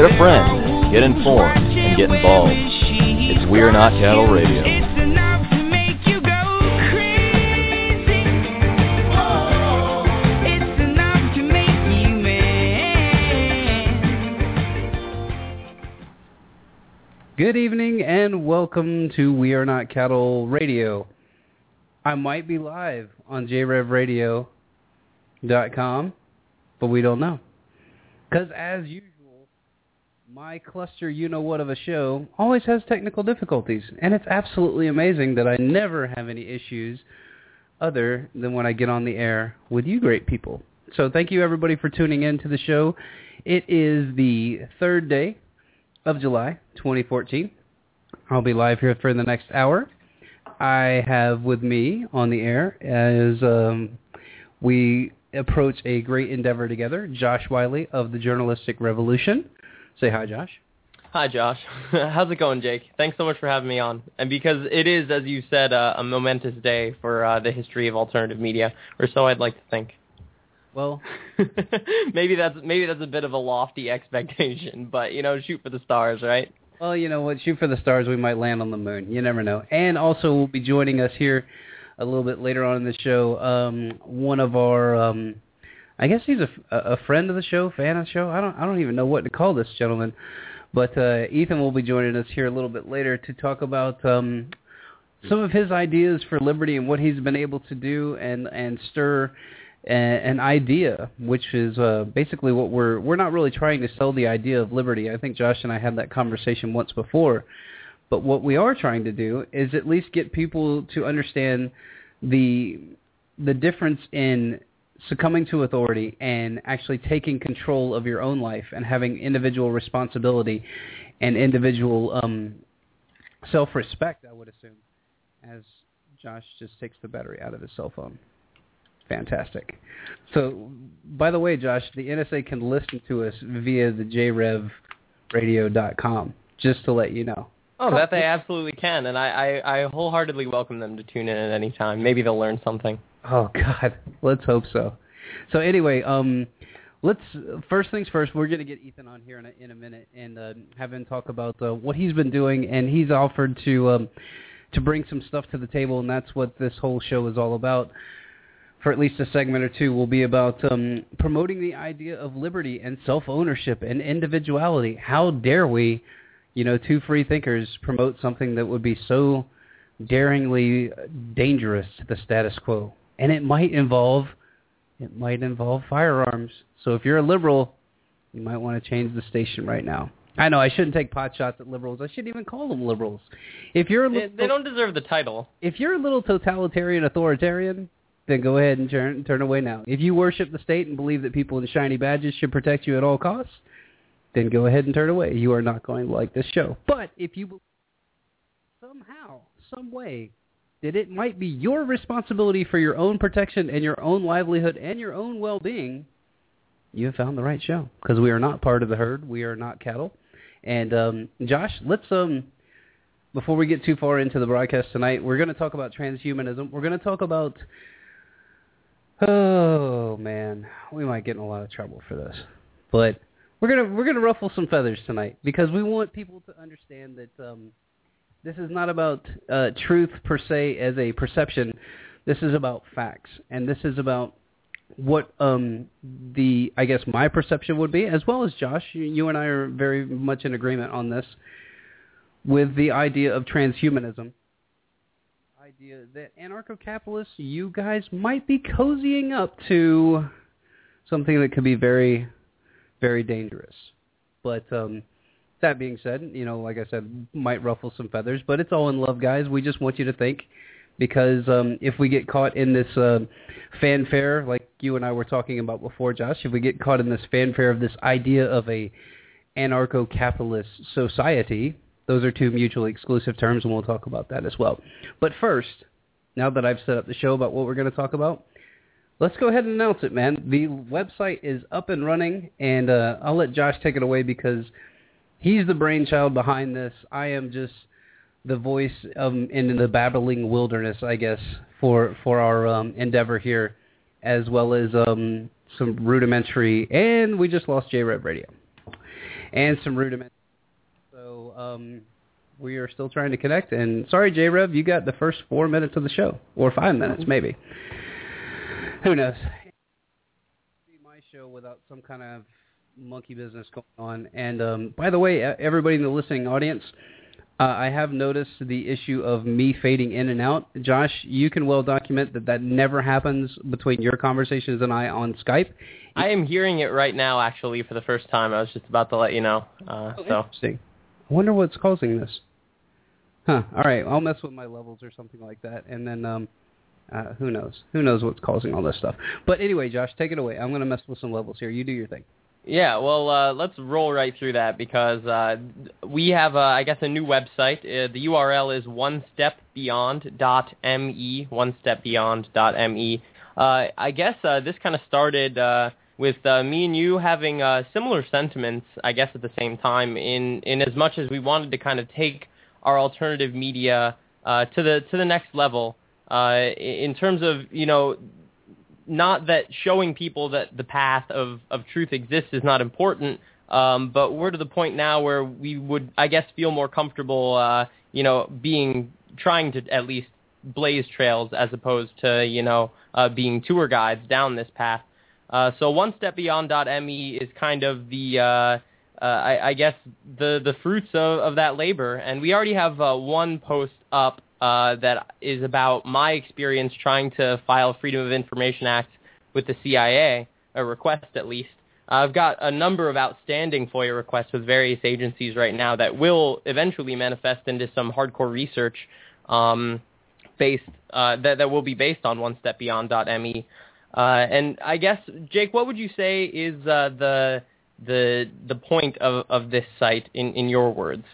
get a friend, get informed, and get involved. It's We're Not Cattle Radio. Good evening and welcome to We Are Not Cattle Radio. I might be live on jrevradio.com, but we don't know. Because as usual, my cluster you-know-what of a show always has technical difficulties, and it's absolutely amazing that I never have any issues other than when I get on the air with you great people. So thank you everybody for tuning in to the show. It is the third day of July 2014. I'll be live here for the next hour. I have with me on the air as um, we approach a great endeavor together, Josh Wiley of the Journalistic Revolution. Say hi, Josh. Hi, Josh. How's it going, Jake? Thanks so much for having me on. And because it is, as you said, uh, a momentous day for uh, the history of alternative media, or so I'd like to think. Well, maybe that's maybe that's a bit of a lofty expectation, but you know, shoot for the stars, right? Well, you know what? Shoot for the stars. We might land on the moon. You never know. And also, we'll be joining us here a little bit later on in the show. Um, one of our, um, I guess he's a, a friend of the show, fan of the show. I don't I don't even know what to call this gentleman, but uh, Ethan will be joining us here a little bit later to talk about um, some of his ideas for liberty and what he's been able to do and and stir an idea, which is uh, basically what we're we're not really trying to sell the idea of liberty. I think Josh and I had that conversation once before, but what we are trying to do is at least get people to understand the the difference in succumbing to authority and actually taking control of your own life and having individual responsibility and individual um, self-respect. I would assume, as Josh just takes the battery out of his cell phone fantastic. So, by the way, Josh, the NSA can listen to us via the jrevradio.com, just to let you know. Oh, that they absolutely can, and I, I, I wholeheartedly welcome them to tune in at any time. Maybe they'll learn something. Oh God, let's hope so. So anyway, um, let's first things first. We're to get Ethan on here in a, in a minute and uh, have him talk about uh, what he's been doing, and he's offered to um, to bring some stuff to the table, and that's what this whole show is all about for at least a segment or two will be about um, promoting the idea of liberty and self-ownership and individuality. How dare we, you know, two free thinkers promote something that would be so daringly dangerous to the status quo? And it might involve, it might involve firearms. So if you're a liberal, you might want to change the station right now. I know I shouldn't take pot shots at liberals. I shouldn't even call them liberals. If you're a li- they, they don't deserve the title. If you're a little totalitarian authoritarian, then go ahead and turn turn away now. If you worship the state and believe that people in shiny badges should protect you at all costs, then go ahead and turn away. You are not going to like this show. But if you somehow, some way, that it might be your responsibility for your own protection and your own livelihood and your own well-being, you have found the right show because we are not part of the herd. We are not cattle. And um, Josh, let's um, before we get too far into the broadcast tonight, we're going to talk about transhumanism. We're going to talk about Oh man, we might get in a lot of trouble for this, but we're gonna we're gonna ruffle some feathers tonight because we want people to understand that um, this is not about uh, truth per se as a perception. This is about facts, and this is about what um, the I guess my perception would be, as well as Josh. You, and I are very much in agreement on this with the idea of transhumanism idea that anarcho-capitalists, you guys might be cozying up to something that could be very, very dangerous. But um, that being said, you know, like I said, might ruffle some feathers, but it's all in love, guys. We just want you to think because um, if we get caught in this uh, fanfare, like you and I were talking about before, Josh, if we get caught in this fanfare of this idea of a anarcho-capitalist society, those are two mutually exclusive terms, and we'll talk about that as well. But first, now that I've set up the show about what we're going to talk about, let's go ahead and announce it, man. The website is up and running, and uh, I'll let Josh take it away because he's the brainchild behind this. I am just the voice um, in the babbling wilderness, I guess, for for our um, endeavor here, as well as um, some rudimentary. And we just lost J Rev Radio. and some rudimentary. So um, we are still trying to connect. And sorry, J Rev, you got the first four minutes of the show, or five minutes maybe. Who knows? My show without some kind of monkey business going on. And um, by the way, everybody in the listening audience, uh, I have noticed the issue of me fading in and out. Josh, you can well document that that never happens between your conversations and I on Skype. I am hearing it right now, actually, for the first time. I was just about to let you know. Uh, oh, so. Interesting. I wonder what's causing this. Huh. All right. I'll mess with my levels or something like that, and then um, uh, who knows? Who knows what's causing all this stuff? But anyway, Josh, take it away. I'm going to mess with some levels here. You do your thing. Yeah, well, uh, let's roll right through that because uh, we have, uh, I guess, a new website. Uh, the URL is onestepbeyond.me, onestepbeyond.me. Uh, I guess uh, this kind of started with me and you having similar sentiments, I guess, at the same time. In in as much as we wanted to kind of take our alternative media to the to the next level in terms of you know not that showing people that the path of, of truth exists is not important, um, but we're to the point now where we would, I guess, feel more comfortable, uh, you know, being trying to at least blaze trails as opposed to, you know, uh, being tour guides down this path. Uh, so one step beyond.me is kind of the, uh, uh, I, I guess, the the fruits of, of that labor, and we already have uh, one post up uh, that is about my experience trying to file Freedom of Information Act with the CIA, a request at least. I've got a number of outstanding FOIA requests with various agencies right now that will eventually manifest into some hardcore research um, based uh, that that will be based on OneStepBeyond.me. Uh, and I guess Jake, what would you say is uh, the the the point of, of this site in, in your words?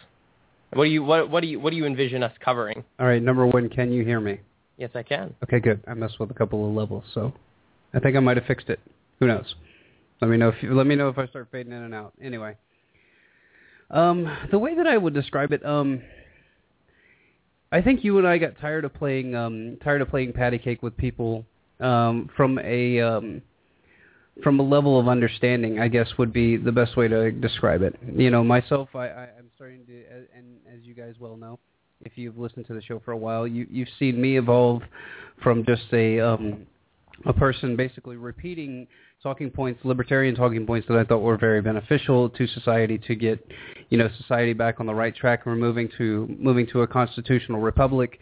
What do you what what do you what do you envision us covering? All right, number one, can you hear me? Yes, I can. Okay, good. I messed with a couple of levels, so I think I might have fixed it. Who knows? Let me know if you, let me know if I start fading in and out. Anyway, um, the way that I would describe it, um, I think you and I got tired of playing um, tired of playing patty cake with people um, from a um, from a level of understanding. I guess would be the best way to describe it. You know, myself, I, I starting to, and as you guys well know, if you've listened to the show for a while, you you've seen me evolve from just a um, a person basically repeating talking points, libertarian talking points that I thought were very beneficial to society to get, you know, society back on the right track and we're moving to moving to a constitutional republic.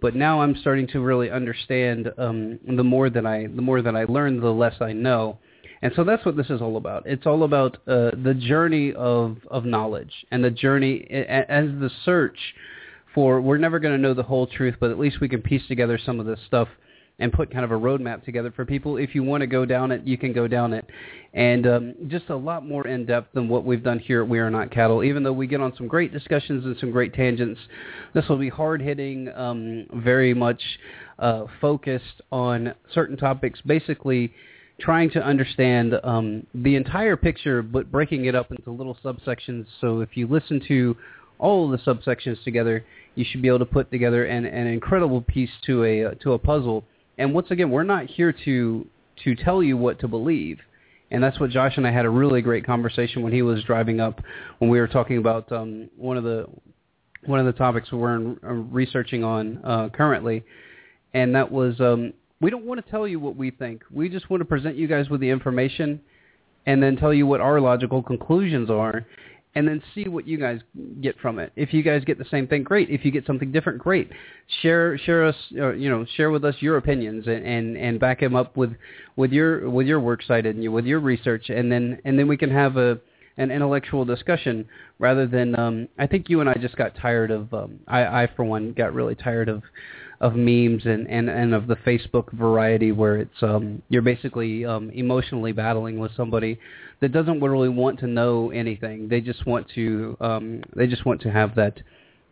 But now I'm starting to really understand um, the more that I the more that I learn, the less I know. And so that's what this is all about. It's all about uh, the journey of, of knowledge and the journey as the search for, we're never going to know the whole truth, but at least we can piece together some of this stuff and put kind of a roadmap together for people. If you want to go down it, you can go down it. And um, just a lot more in-depth than what we've done here at We Are Not Cattle. Even though we get on some great discussions and some great tangents, this will be hard-hitting, um, very much uh, focused on certain topics, basically trying to understand um, the entire picture, but breaking it up into little subsections. So if you listen to all of the subsections together, you should be able to put together an, an incredible piece to a to a puzzle and once again, we're not here to to tell you what to believe. And that's what Josh and I had a really great conversation when he was driving up when we were talking about um, one of the one of the topics we're in, uh, researching on uh, currently, and that was um, we don't want to tell you what we think. We just want to present you guys with the information, and then tell you what our logical conclusions are, and then see what you guys get from it. If you guys get the same thing, great. If you get something different, great. Share share us uh, you know share with us your opinions and, and and back them up with with your with your works cited and with your research, and then and then we can have a an intellectual discussion rather than um I think you and I just got tired of um I I for one got really tired of of memes and, and, and of the Facebook variety where it's um, you're basically um, emotionally battling with somebody that doesn't really want to know anything. They just want to um, they just want to have that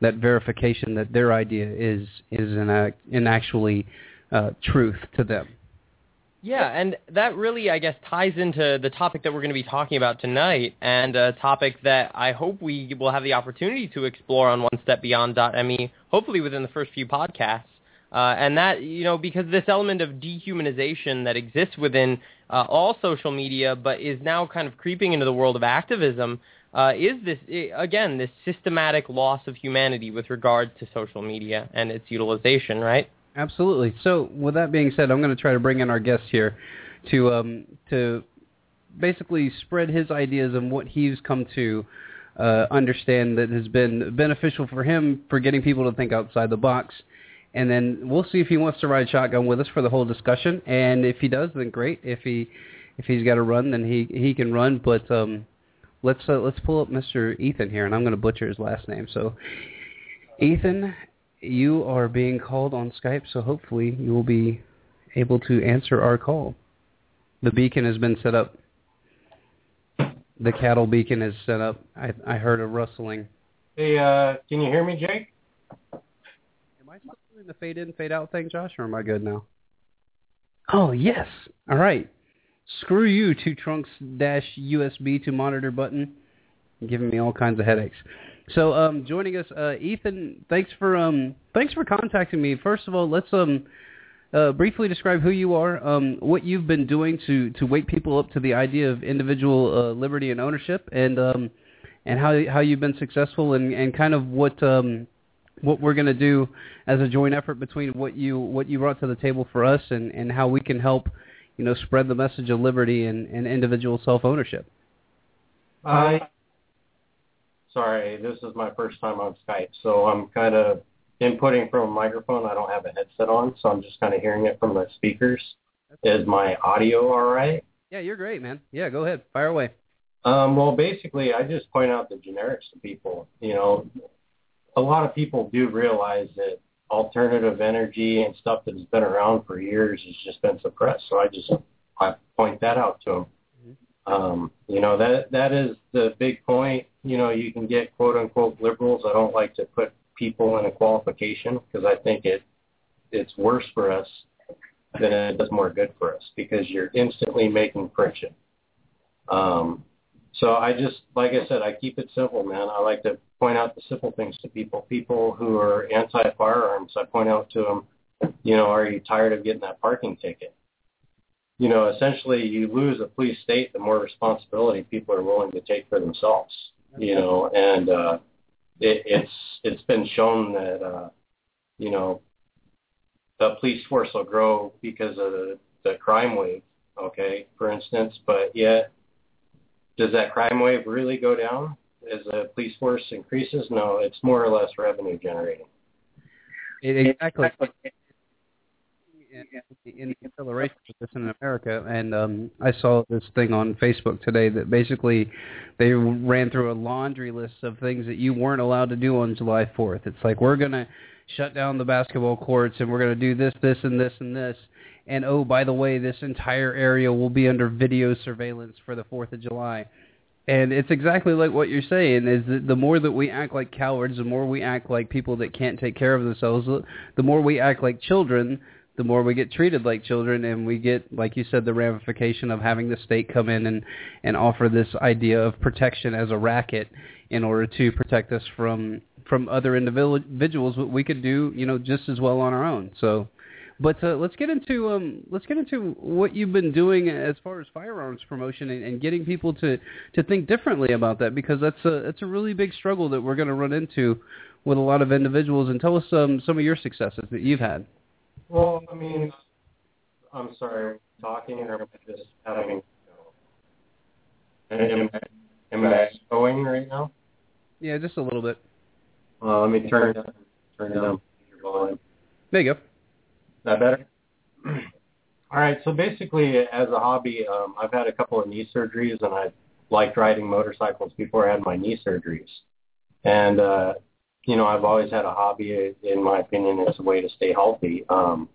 that verification that their idea is is in, a, in actually uh, truth to them. Yeah, and that really, I guess, ties into the topic that we're going to be talking about tonight, and a topic that I hope we will have the opportunity to explore on OneStepBeyond.me, hopefully within the first few podcasts. Uh, and that, you know, because this element of dehumanization that exists within uh, all social media, but is now kind of creeping into the world of activism, uh, is this again this systematic loss of humanity with regard to social media and its utilization, right? Absolutely. So, with that being said, I'm going to try to bring in our guest here to um, to basically spread his ideas and what he's come to uh, understand that has been beneficial for him for getting people to think outside the box. And then we'll see if he wants to ride shotgun with us for the whole discussion. And if he does, then great. If he if he's got to run, then he he can run. But um, let's uh, let's pull up Mr. Ethan here, and I'm going to butcher his last name. So, Ethan, you are being called on Skype, so hopefully you will be able to answer our call. The beacon has been set up. The cattle beacon is set up. I I heard a rustling. Hey, uh, can you hear me, Jake? Am I still doing the fade in, fade out thing, Josh, or am I good now? Oh yes. All right. Screw you, two trunks dash USB to monitor button, giving me all kinds of headaches. So, um, joining us, uh, Ethan. Thanks for um, thanks for contacting me. First of all, let's um, uh, briefly describe who you are, um, what you've been doing to to wake people up to the idea of individual uh, liberty and ownership, and um, and how how you've been successful, and, and kind of what um, what we're going to do as a joint effort between what you what you brought to the table for us, and, and how we can help, you know, spread the message of liberty and, and individual self ownership. Hi. Sorry, this is my first time on Skype, so I'm kind of inputting from a microphone. I don't have a headset on, so I'm just kind of hearing it from the speakers. Is my audio all right? Yeah, you're great, man. Yeah, go ahead, fire away. Um, well, basically, I just point out the generics to people. You know, a lot of people do realize that alternative energy and stuff that has been around for years has just been suppressed. So I just I point that out to them. Mm-hmm. Um, you know that that is the big point. You know, you can get quote unquote liberals. I don't like to put people in a qualification because I think it it's worse for us than it does more good for us because you're instantly making friction. Um, so I just, like I said, I keep it simple, man. I like to point out the simple things to people. People who are anti-firearms, I point out to them, you know, are you tired of getting that parking ticket? You know, essentially, you lose a police state, the more responsibility people are willing to take for themselves. You know, and uh, it, it's it's been shown that uh, you know the police force will grow because of the, the crime wave. Okay, for instance, but yet does that crime wave really go down as the police force increases? No, it's more or less revenue generating. Exactly. In, the acceleration of this in America, and um, I saw this thing on Facebook today that basically they ran through a laundry list of things that you weren't allowed to do on July 4th. It's like we're gonna shut down the basketball courts, and we're gonna do this, this, and this, and this, and oh, by the way, this entire area will be under video surveillance for the 4th of July. And it's exactly like what you're saying is that the more that we act like cowards, the more we act like people that can't take care of themselves, the more we act like children, the more we get treated like children and we get, like you said, the ramification of having the state come in and, and offer this idea of protection as a racket in order to protect us from from other individuals what we could do, you know, just as well on our own. So but uh, let's get into um, let's get into what you've been doing as far as firearms promotion and, and getting people to, to think differently about that because that's a that's a really big struggle that we're going to run into with a lot of individuals. And tell us um, some of your successes that you've had. Well, I mean, I'm sorry, talking or just having. Am, am I going right now? Yeah, just a little bit. Uh, let me turn it down. Turn it down. There you go that better? All right. So basically, as a hobby, um, I've had a couple of knee surgeries, and I liked riding motorcycles before I had my knee surgeries. And uh, you know, I've always had a hobby. In my opinion, it's a way to stay healthy. Um,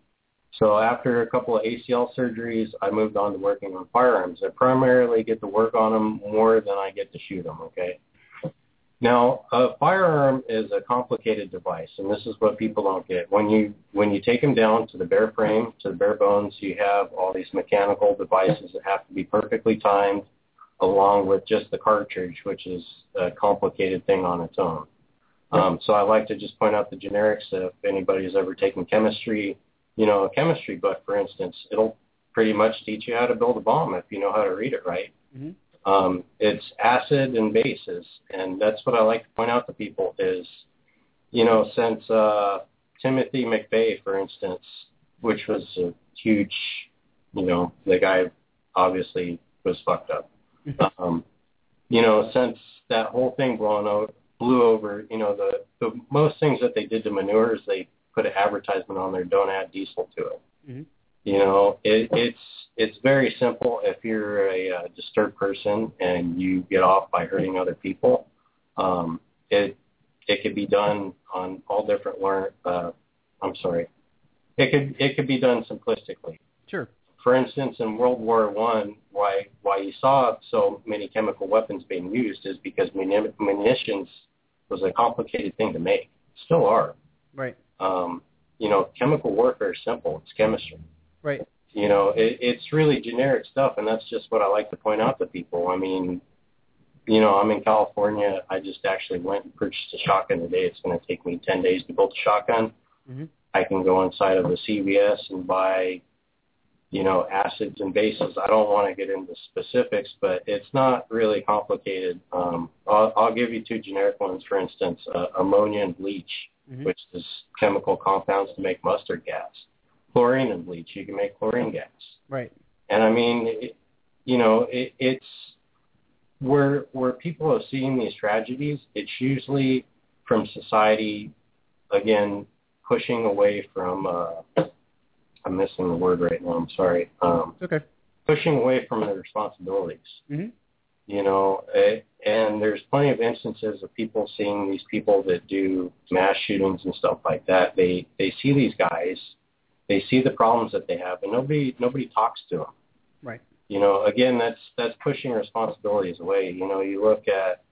so after a couple of ACL surgeries, I moved on to working on firearms. I primarily get to work on them more than I get to shoot them. Okay. Now, a firearm is a complicated device, and this is what people don't get. When you when you take them down to the bare frame, to the bare bones, you have all these mechanical devices that have to be perfectly timed, along with just the cartridge, which is a complicated thing on its own. Um, so I like to just point out the generics. If anybody's ever taken chemistry, you know, a chemistry book, for instance, it'll pretty much teach you how to build a bomb if you know how to read it right. Mm-hmm. Um, it's acid and bases, and that's what I like to point out to people is, you know, since uh, Timothy McVeigh, for instance, which was a huge, you know, the guy obviously was fucked up. um, you know, since that whole thing blown out, blew over, you know, the the most things that they did to manures, they put an advertisement on there, don't add diesel to it. Mhm. You know, it, it's it's very simple. If you're a uh, disturbed person and you get off by hurting other people, um, it it could be done on all different learn. Uh, I'm sorry, it could it could be done simplistically. Sure. For instance, in World War One, why why you saw so many chemical weapons being used is because muni- munitions was a complicated thing to make. Still are. Right. Um, you know, chemical warfare is simple. It's chemistry. Right. You know, it, it's really generic stuff, and that's just what I like to point out to people. I mean, you know, I'm in California. I just actually went and purchased a shotgun today. It's going to take me 10 days to build a shotgun. Mhm. I can go inside of a CVS and buy, you know, acids and bases. I don't want to get into specifics, but it's not really complicated. Um, I'll, I'll give you two generic ones, for instance, uh, ammonia and bleach, Mhm. which is chemical compounds to make mustard gas. Chlorine and bleach, you can make chlorine gas. Right. And I mean, it, you know, it, it's where where people are seeing these tragedies. It's usually from society, again, pushing away from. Uh, I'm missing the word right now. I'm sorry. Um, okay. pushing away from their responsibilities. Mhm. You know, eh, and there's plenty of instances of people seeing these people that do mass shootings and stuff like that. They they see these guys, they see the problems that they have, and nobody nobody talks to them Right. you know again that's that's pushing responsibilities away you know you look at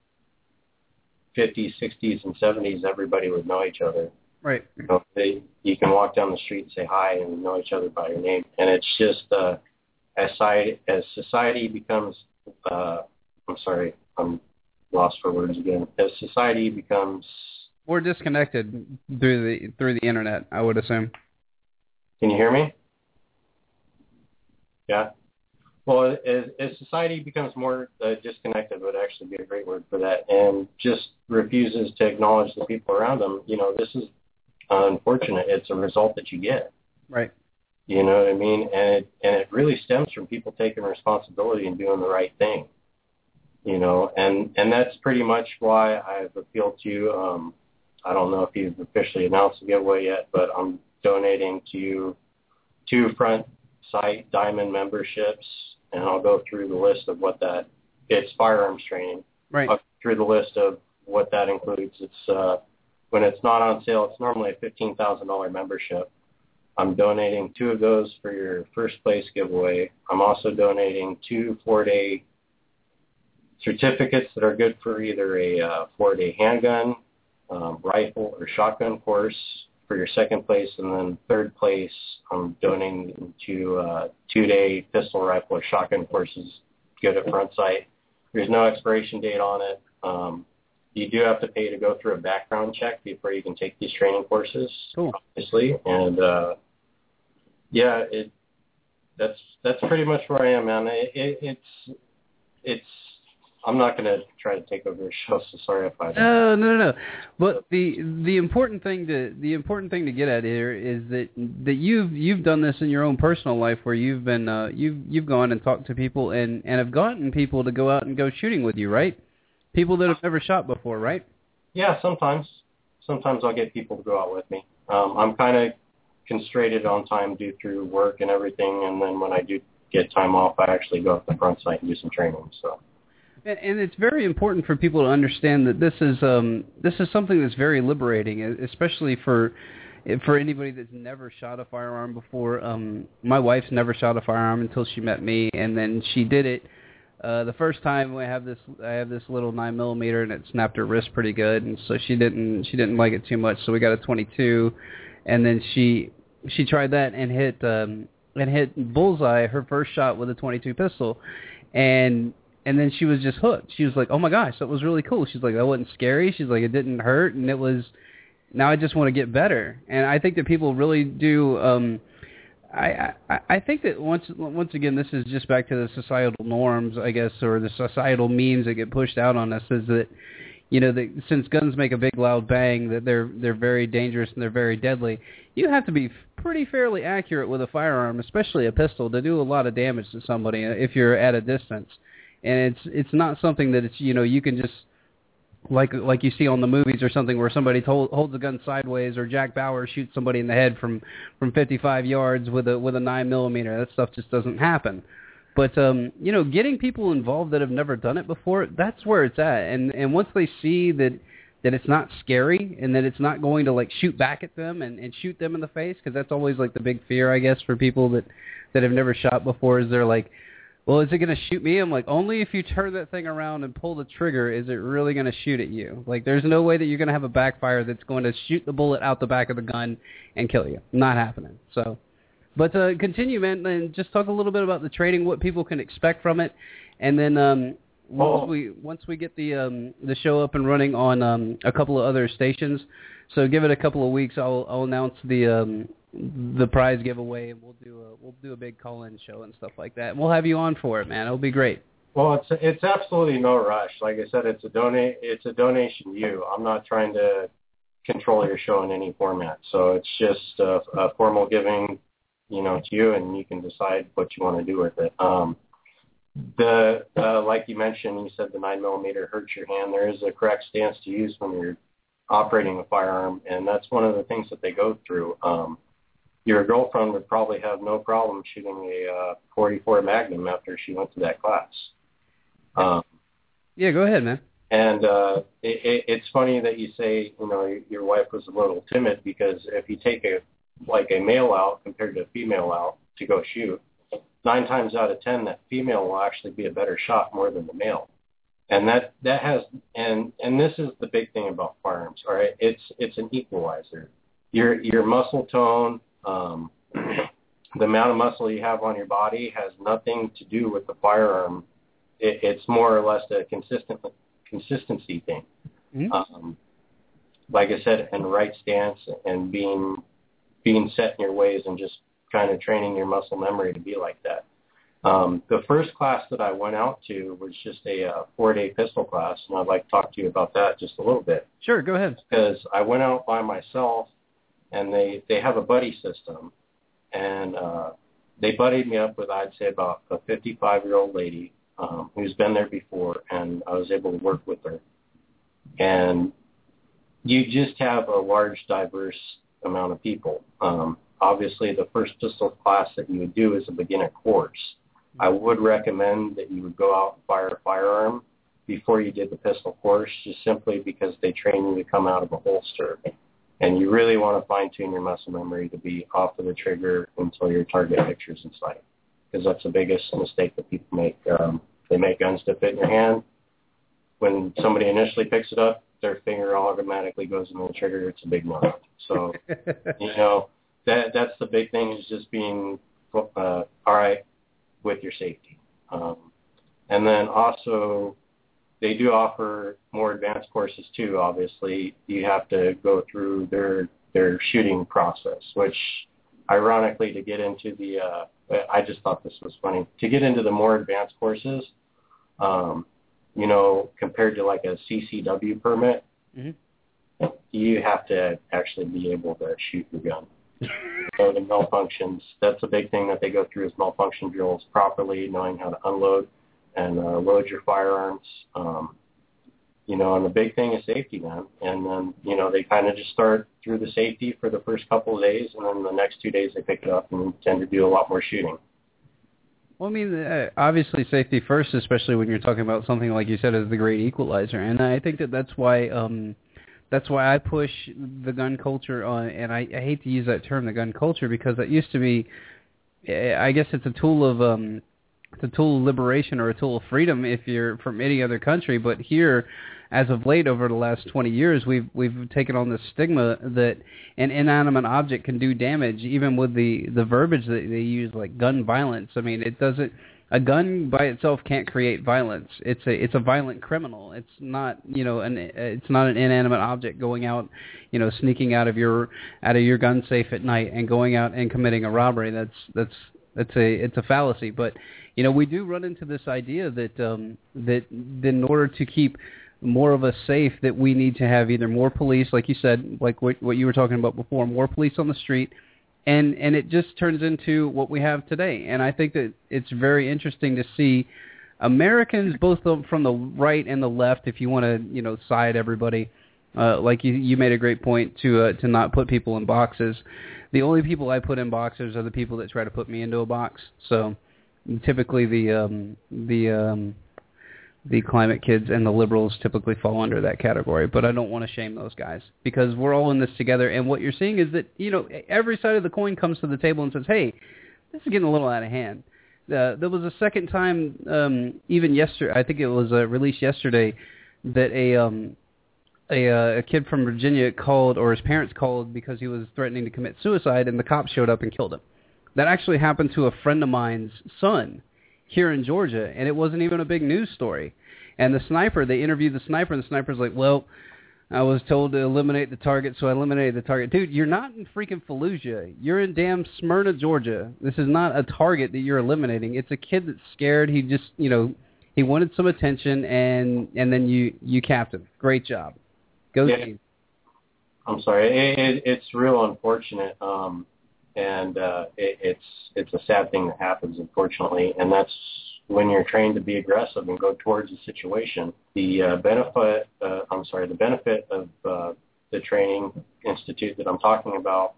50s 60s and 70s everybody would know each other Right. you know they you can walk down the street and say hi and know each other by your name and it's just uh as society as society becomes uh i'm sorry i'm lost for words again as society becomes We're disconnected through the through the internet. I would assume. Can you hear me? Yeah. Well, as, as society becomes more uh, disconnected, would actually be a great word for that, and just refuses to acknowledge the people around them, you know, this is unfortunate. It's a result that you get. Right. You know what I mean? And it and it really stems from people taking responsibility and doing the right thing. You know, and and that's pretty much why I've appealed to. Um, I don't know if you've officially announced the giveaway yet, but I'm donating to two Front Sight diamond memberships, and I'll go through the list of what that. It's firearms training. Right. I'll go through the list of what that includes. It's uh, when it's not on sale. It's normally a fifteen thousand dollar membership. I'm donating two of those for your first place giveaway. I'm also donating two four day certificates that are good for either a uh, four day handgun, um, rifle, or shotgun course for your second place, and then third place, I'm donating to uh, two day pistol, rifle, or shotgun courses good at front sight. There's no expiration date on it. Um, you do have to pay to go through a background check before you can take these training courses, Cool. obviously. And uh, yeah, it that's that's pretty much where I am, man. It, it, it's it's I'm not going to try to take over your show, so sorry if I. No, no, no, no. But the the important thing to the important thing to get at here is that that you've you've done this in your own personal life where you've been uh, you've you've gone and talked to people and and have gotten people to go out and go shooting with you, right? People that have never shot before, right? Yeah, sometimes. Sometimes I'll get people to go out with me. Um, I'm kind of constrained on time due through work and everything, and then when I do get time off, I actually go up the Front Sight and do some training. So. And, it's very important for people to understand that this is um, this is something that's very liberating, especially for for anybody that's never shot a firearm before. Um, my wife's never shot a firearm until she met me, and then she did it. Uh, the first time I have this, I have this little nine millimeter, and it snapped her wrist pretty good, and so she didn't, she didn't like it too much. So we got a 22, and then she, she tried that and hit, um, and hit bullseye her first shot with a 22 pistol, and and then she was just hooked. She was like, "Oh my gosh, that was really cool." She's like, "That wasn't scary." She's like, "It didn't hurt," and it was. Now I just want to get better, and I think that people really do. um I, I I think that once once again this is just back to the societal norms, I guess, or the societal memes that get pushed out on us is that you know that since guns make a big loud bang that they're they're very dangerous and they're very deadly. You have to be pretty fairly accurate with a firearm, especially a pistol, to do a lot of damage to somebody if you're at a distance. And it's it's not something that it's you know you can just like like you see on the movies or something where somebody told, holds a gun sideways or Jack Bauer shoots somebody in the head from from 55 yards with a with a 9 millimeter. That stuff just doesn't happen. But um, you know, getting people involved that have never done it before, that's where it's at. And and once they see that that it's not scary and that it's not going to like shoot back at them and, and shoot them in the face because that's always like the big fear I guess for people that that have never shot before is they're like well, is it going to shoot me? I'm like, only if you turn that thing around and pull the trigger is it really going to shoot at you. Like, there's no way that you're going to have a backfire that's going to shoot the bullet out the back of the gun and kill you. Not happening. So, but uh, continue, man, and just talk a little bit about the training, what people can expect from it, and then um, once Well- we once we get the um, the show up and running on um, a couple of other stations. So give it a couple of weeks. I'll I'll announce the um, the prize giveaway, and we'll do a we'll do a big call-in show and stuff like that. And we'll have you on for it, man. It'll be great. Well, it's it's absolutely no rush. Like I said, it's a donate it's a donation to you. I'm not trying to control your show in any format. So it's just a, a formal giving, you know, to you, and you can decide what you want to do with it. Um, the uh, like you mentioned, you said the nine millimeter hurts your hand. There is a correct stance to use when you're operating a firearm, and that's one of the things that they go through. Um, your girlfriend would probably have no problem shooting a uh, 44 Magnum after she went to that class. Um, Yeah, go ahead, man. and uh, it, it, it's funny that you say, you know, your, your wife was a little timid because if you take a like a male out compared to a female out to go shoot, nine times out of ten that female will actually be a better shot more than the male. And that that has and and this is the big thing about firearms. All right, it's it's an equalizer. Your your muscle tone, um, the amount of muscle you have on your body has nothing to do with the firearm. It, it's more or less a consistent consistency thing. Mhm. Um, like I said, and right stance and being being set in your ways and just kind of training your muscle memory to be like that. Um, the first class that I went out to was just a uh, four-day pistol class, and I'd like to talk to you about that just a little bit Sure, go ahead. because I went out by myself, and they they have a buddy system, and uh, they buddied me up with I'd say about a 55 year old lady um, who's been there before, and I was able to work with her, and you just have a large, diverse amount of people. Um, obviously, the first pistol class that you would do is a beginner course. I would recommend that you would go out and fire a firearm before you did the pistol course, just simply because they train you to come out of a holster. And you really want to fine tune your muscle memory to be off of the trigger until your target picture's in sight. Because that's the biggest mistake that people make. Um, they make guns to fit in your hand. When somebody initially picks it up, their finger automatically goes into the trigger. It's a big no. So you know that that's the big thing is just being uh, all right with your safety. Um, and then also they do offer more advanced courses too. Obviously, you have to go through their their shooting process, which ironically to get into the uh, I just thought this was funny to get into the more advanced courses. Um, you know, compared to like a CCW permit, Mhm. you have to actually be able to shoot your gun. so the malfunctions, that's a big thing that they go through is malfunction drills properly, knowing how to unload and uh, load your firearms. Um, you know, and the big thing is safety, man. And then, you know, they kind of just start through the safety for the first couple of days, and then the next two days they pick it up and tend to do a lot more shooting. Well, I mean, uh, obviously safety first, especially when you're talking about something like you said as the great equalizer, and I think that that's why um, that's why I push the gun culture on, and I, I hate to use that term, the gun culture, because that used to be, eh, I guess it's a tool of um, it's a tool of liberation or a tool of freedom if you're from any other country, but here. As of late, over the last 20 years, we've we've taken on this stigma that an inanimate object can do damage, even with the the verbiage that they use, like gun violence. I mean, it doesn't a gun by itself can't create violence. It's a it's a violent criminal. It's not you know an it's not an inanimate object going out, you know, sneaking out of your out of your gun safe at night and going out and committing a robbery. That's that's that's a it's a fallacy. But you know we do run into this idea that um, that, in order to keep more of us safe that we need to have either more police, like you said, like what, what you were talking about before, more police on the street, and and it just turns into what we have today. And I think that it's very interesting to see Americans, both from the right and the left, if you want to you know side everybody. Uh, like you, you made a great point to uh, to not put people in boxes. The only people I put in boxes are the people that try to put me into a box. So typically the um, the um, the climate kids and the liberals typically fall under that category. But I don't want to shame those guys because we're all in this together. And what you're seeing is that you know every side of the coin comes to the table and says, "Hey, this is getting a little out of hand." Uh, there was a second time, um, even yesterday. I think it was uh, released yesterday that a um, a, uh, a kid from Virginia called, or his parents called because he was threatening to commit suicide, and the cops showed up and killed him. That actually happened to a friend of mine's son here in Georgia, and it wasn't even a big news story. And the sniper, they interviewed the sniper, and the sniper's like, "Well, I was told to eliminate the target, so I eliminated the target." Dude, you're not in freaking Fallujah. You're in damn Smyrna, Georgia. This is not a target that you're eliminating. It's a kid that's scared. He just, you know, he wanted some attention, and and then you you capped him. Great job. Go yeah. team. I'm sorry. It, it, it's real unfortunate. Um, and uh, it, it's it's a sad thing that happens, unfortunately, and that's when you're trained to be aggressive and go towards a situation. The uh, benefit, uh, I'm sorry, the benefit of uh, the training institute that I'm talking about,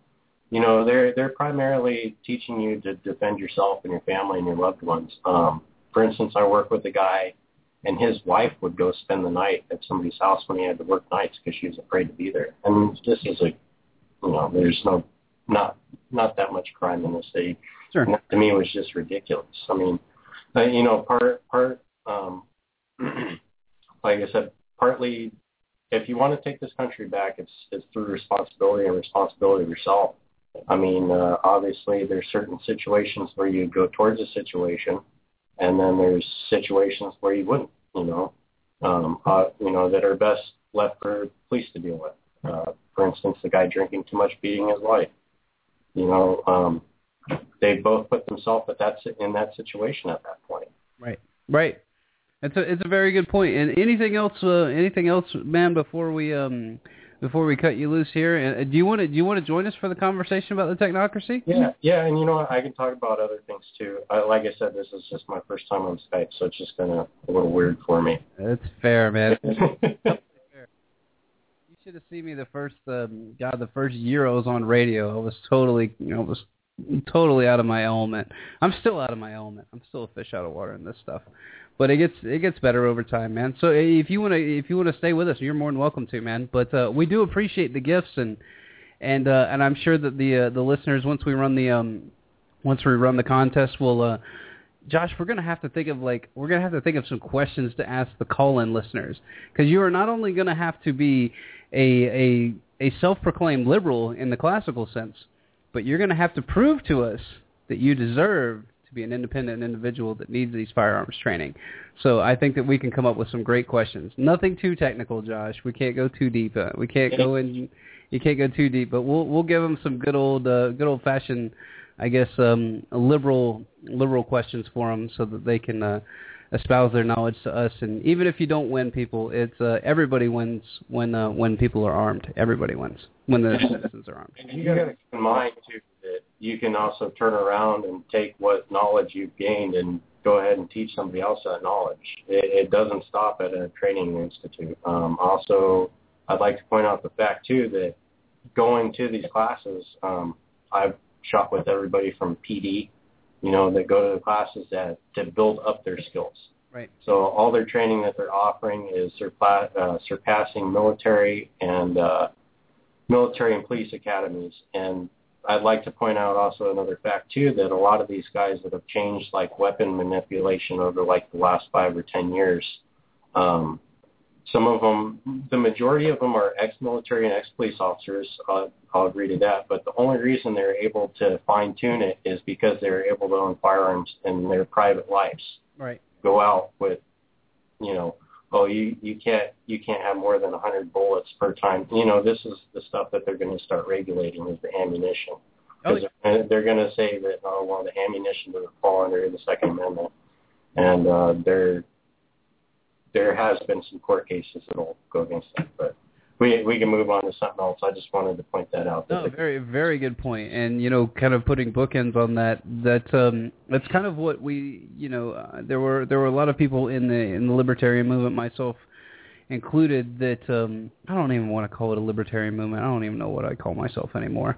you know, they're they're primarily teaching you to defend yourself and your family and your loved ones. Um, for instance, I work with a guy, and his wife would go spend the night at somebody's house when he had to work nights because she was afraid to be there. And this is a, you know, there's no not not that much crime in the city. Sure. And that to me it was just ridiculous. I mean, you know, part part um, like I said, partly if you want to take this country back, it's it's through responsibility and responsibility of yourself. I mean, uh, obviously there's certain situations where you go towards a situation, and then there's situations where you wouldn't. You know, um, uh, you know that are best left for police to deal with. Uh, for instance, the guy drinking too much beating his wife. You know, um, they both put themselves at that in that situation at that point. Right. Right. It's a it's a very good point. And anything else? Uh, anything else, man? Before we um before we cut you loose here, uh, do you want to do you want to join us for the conversation about the technocracy? Yeah, yeah, and you know what? I can talk about other things too. I, like I said, this is just my first time on Skype, so it's just been a, a little weird for me. That's fair, man. seen me the first um, God the first year I was on radio. I was totally you know was totally out of my element. I'm still out of my element. I'm still a fish out of water in this stuff. But it gets it gets better over time, man. So if you want to if you want to stay with us, you're more than welcome to, man. But uh, we do appreciate the gifts and and uh, and I'm sure that the uh, the listeners once we run the um once we run the contest will uh Josh, we're gonna have to think of like we're gonna have to think of some questions to ask the call-in listeners because you are not only gonna have to be a a a self-proclaimed liberal in the classical sense, but you're gonna have to prove to us that you deserve to be an independent individual that needs these firearms training. So I think that we can come up with some great questions. Nothing too technical, Josh. We can't go too deep. Uh, we can't go in. You can't go too deep, but we'll we'll give them some good old uh, good old fashioned I guess, um, liberal liberal questions for them so that they can uh, espouse their knowledge to us. And even if you don't win, people, it's uh, everybody wins when uh, when people are armed. Everybody wins when the citizens are armed. And you got to keep in mind too that you can also turn around and take what knowledge you've gained and go ahead and teach somebody else that knowledge. It, it doesn't stop at a training institute. Um, also, I'd like to point out the fact too that going to these classes, um, I've shop with everybody from PD, you know, that go to the classes that to build up their skills. Right. So all their training that they're offering is surpa- uh, surpassing military and uh, military and police academies. And I'd like to point out also another fact too that a lot of these guys that have changed like weapon manipulation over like the last five or ten years, um, some of them, the majority of them are ex-military and ex-police officers. Uh, I'll agree to that. But the only reason they're able to fine tune it is because they're able to own firearms in their private lives. Right. Go out with, you know, oh, you you can't you can't have more than hundred bullets per time. You know, this is the stuff that they're going to start regulating is the ammunition. Oh, Because they're, they're going to say that oh well, the ammunition doesn't fall under the Second Amendment, and uh, there there has been some court cases that'll go against that, but. We we can move on to something else. I just wanted to point that out. No, very very good point. And you know, kind of putting bookends on that. That um, that's kind of what we, you know, uh, there were there were a lot of people in the in the libertarian movement, myself included, that um, I don't even want to call it a libertarian movement. I don't even know what I call myself anymore.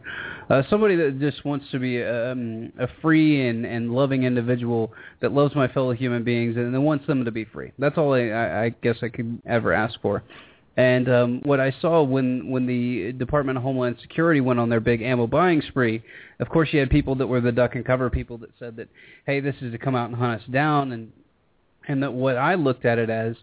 Uh, somebody that just wants to be um, a free and and loving individual that loves my fellow human beings and then wants them to be free. That's all I, I, I guess I could ever ask for. And um, what I saw when when the Department of Homeland Security went on their big ammo buying spree, of course you had people that were the duck and cover people that said that, hey, this is to come out and hunt us down, and and that what I looked at it as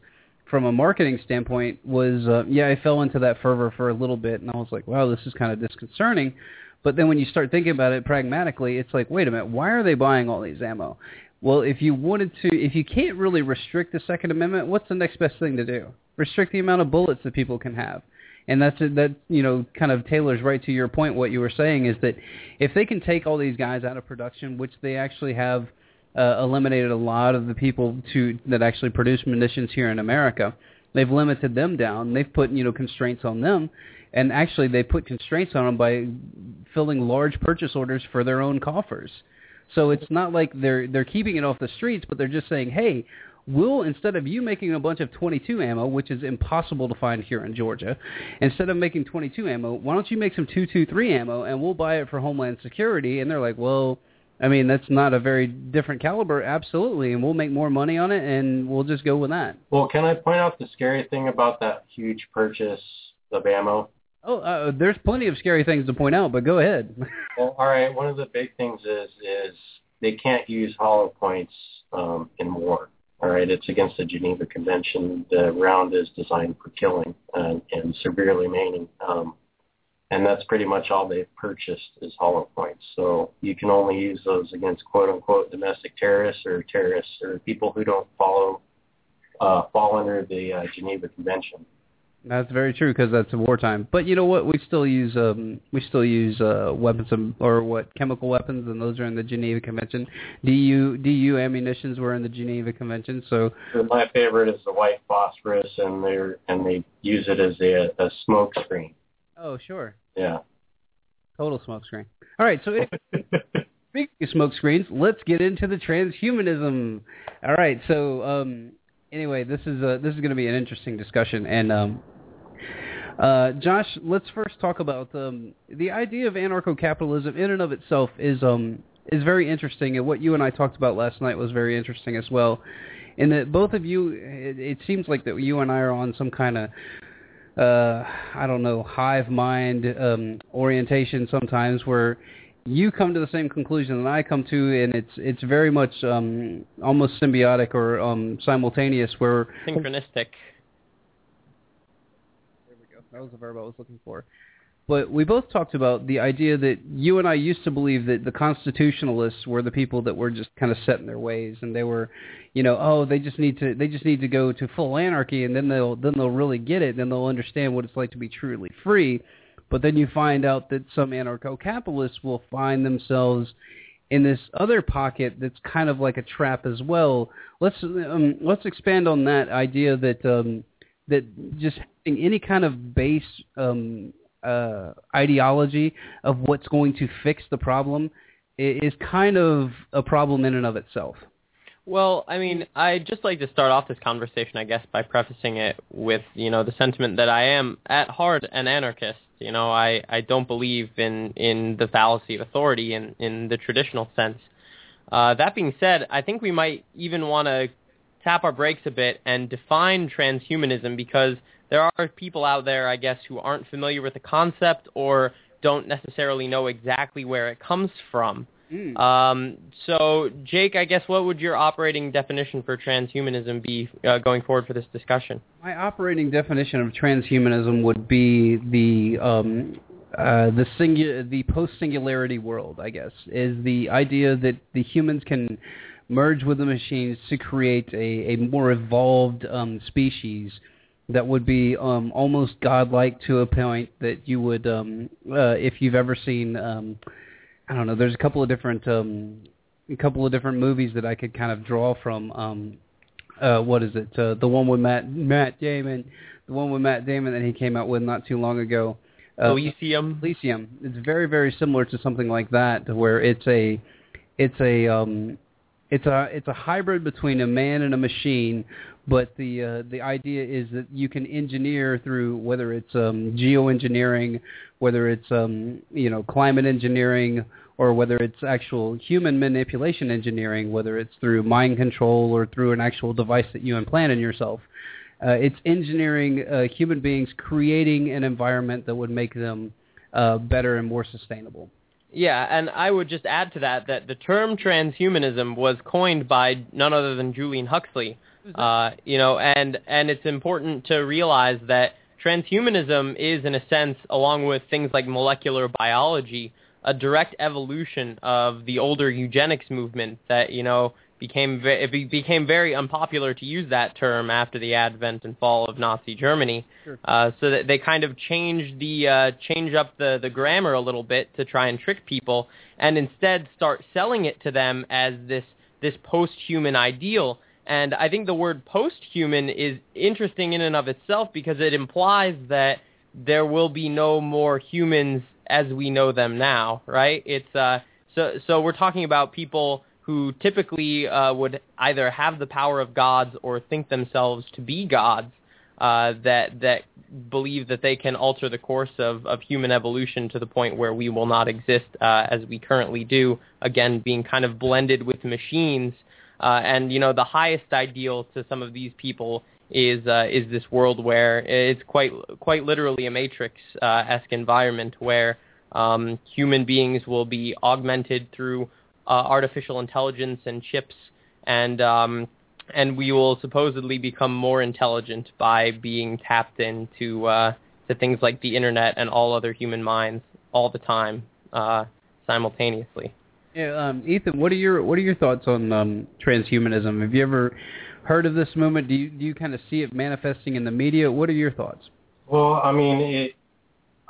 from a marketing standpoint was, uh, yeah, I fell into that fervor for a little bit, and I was like, wow, this is kind of disconcerting. But then when you start thinking about it pragmatically, it's like, wait a minute, why are they buying all these ammo? Well, if you wanted to, if you can't really restrict the Second Amendment, what's the next best thing to do? Restrict the amount of bullets that people can have. And that's that you know kind of tailors right to your point. What you were saying is that if they can take all these guys out of production, which they actually have uh, eliminated a lot of the people to that actually produce munitions here in America, they've limited them down. They've put you know constraints on them, and actually they put constraints on them by filling large purchase orders for their own coffers. So it's not like they're they're keeping it off the streets, but they're just saying, hey, we'll instead of you making a bunch of 22 ammo, which is impossible to find here in Georgia, instead of making 22 ammo, why don't you make some 223 ammo and we'll buy it for Homeland Security? And they're like, well, I mean that's not a very different caliber, absolutely, and we'll make more money on it, and we'll just go with that. Well, can I point out the scary thing about that huge purchase of ammo? Oh, uh, there's plenty of scary things to point out, but go ahead. Well, all right. One of the big things is is they can't use hollow points um, in war. All right, it's against the Geneva Convention. The round is designed for killing and, and severely maiming, um, and that's pretty much all they've purchased is hollow points. So you can only use those against quote unquote domestic terrorists or terrorists or people who don't follow uh, fall under the uh, Geneva Convention. That's very true because that's wartime. But you know what? We still use um, we still use uh, weapons of, or what chemical weapons, and those are in the Geneva Convention. DU DU ammunitions were in the Geneva Convention. So my favorite is the white phosphorus, and they and they use it as a, a smoke screen. Oh sure, Yeah. total smoke screen. All right, so speaking of smoke screens, let's get into the transhumanism. All right, so um, anyway, this is uh, this is going to be an interesting discussion, and um, uh, Josh, let's first talk about um, the idea of anarcho-capitalism in and of itself is um, is very interesting, and what you and I talked about last night was very interesting as well. In that both of you, it, it seems like that you and I are on some kind of uh, I don't know hive mind um, orientation sometimes where you come to the same conclusion that I come to, and it's it's very much um, almost symbiotic or um, simultaneous. Where Synchronistic. there we go. That was the verb I was looking for. But we both talked about the idea that you and I used to believe that the constitutionalists were the people that were just kind of set in their ways, and they were, you know, oh, they just need to they just need to go to full anarchy, and then they'll then they'll really get it, and then they'll understand what it's like to be truly free. But then you find out that some anarcho-capitalists will find themselves in this other pocket that's kind of like a trap as well. Let's um, let's expand on that idea that um, that just any kind of base um, uh, ideology of what's going to fix the problem is kind of a problem in and of itself. Well, I mean, I'd just like to start off this conversation, I guess, by prefacing it with, you know, the sentiment that I am at heart an anarchist. You know, I, I don't believe in, in the fallacy of authority in, in the traditional sense. Uh, that being said, I think we might even want to tap our brakes a bit and define transhumanism because there are people out there, I guess, who aren't familiar with the concept or don't necessarily know exactly where it comes from. Mm. Um, so, Jake, I guess what would your operating definition for transhumanism be uh, going forward for this discussion? My operating definition of transhumanism would be the um, uh, the singu- the post singularity world. I guess is the idea that the humans can merge with the machines to create a, a more evolved um, species that would be um, almost godlike to a point that you would, um, uh, if you've ever seen, um, I don't know, there's a couple of different, um, a couple of different movies that I could kind of draw from. Um, uh, what is it? Uh, the one with Matt Matt Damon, the one with Matt Damon that he came out with not too long ago. Uh, Elysium. Elysium. It's very very similar to something like that, where it's a, it's a um, it's a it's a hybrid between a man and a machine, but the uh, the idea is that you can engineer through whether it's um, geoengineering, whether it's um, you know climate engineering, or whether it's actual human manipulation engineering, whether it's through mind control or through an actual device that you implant in yourself. Uh, it's engineering uh, human beings, creating an environment that would make them uh, better and more sustainable. Yeah, and I would just add to that that the term transhumanism was coined by none other than Julian Huxley. Uh, you know, and and it's important to realize that transhumanism is, in a sense, along with things like molecular biology, a direct evolution of the older eugenics movement that you know became ve- it be- became very unpopular to use that term after the advent and fall of Nazi Germany. Sure. Uh, so that they kind of changed the uh, change up the the grammar a little bit to try and trick people, and instead start selling it to them as this this post-human ideal. And I think the word post-human is interesting in and of itself because it implies that there will be no more humans as we know them now, right? It's uh, so so we're talking about people who typically uh, would either have the power of gods or think themselves to be gods uh, that that believe that they can alter the course of, of human evolution to the point where we will not exist uh, as we currently do. Again, being kind of blended with machines, uh, and you know the highest ideal to some of these people is uh, is this world where it's quite quite literally a matrix uh, esque environment where um, human beings will be augmented through artificial intelligence and chips, and um, and we will supposedly become more intelligent by being tapped into uh, to things like the internet and all other human minds all the time uh, simultaneously. Yeah, um, Ethan, what are your what are your thoughts on um, transhumanism? Have you ever heard of this movement? Do you do you kind of see it manifesting in the media? What are your thoughts? Well, I mean, it,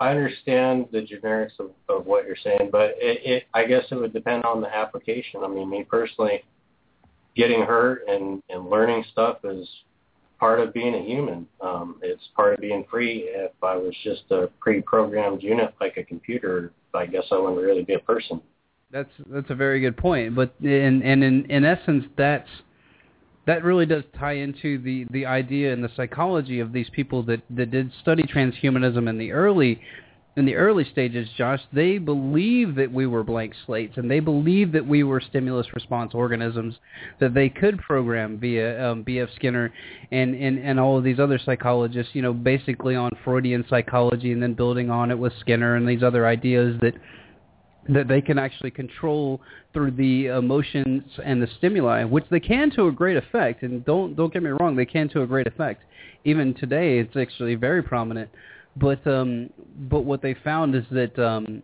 I understand the generics of, of what you're saying, but it, it, I guess it would depend on the application. I mean, me personally, getting hurt and, and learning stuff is part of being a human. Um, it's part of being free. If I was just a pre-programmed unit like a computer, I guess I wouldn't really be a person. That's that's a very good point. But in and in in essence, that's that really does tie into the the idea and the psychology of these people that that did study transhumanism in the early in the early stages, Josh, they believed that we were blank slates, and they believed that we were stimulus response organisms that they could program via um, B.F. Skinner and, and and all of these other psychologists, you know, basically on Freudian psychology, and then building on it with Skinner and these other ideas that that they can actually control through the emotions and the stimuli, which they can to a great effect. And don't don't get me wrong, they can to a great effect. Even today, it's actually very prominent. But um, but what they found is that um,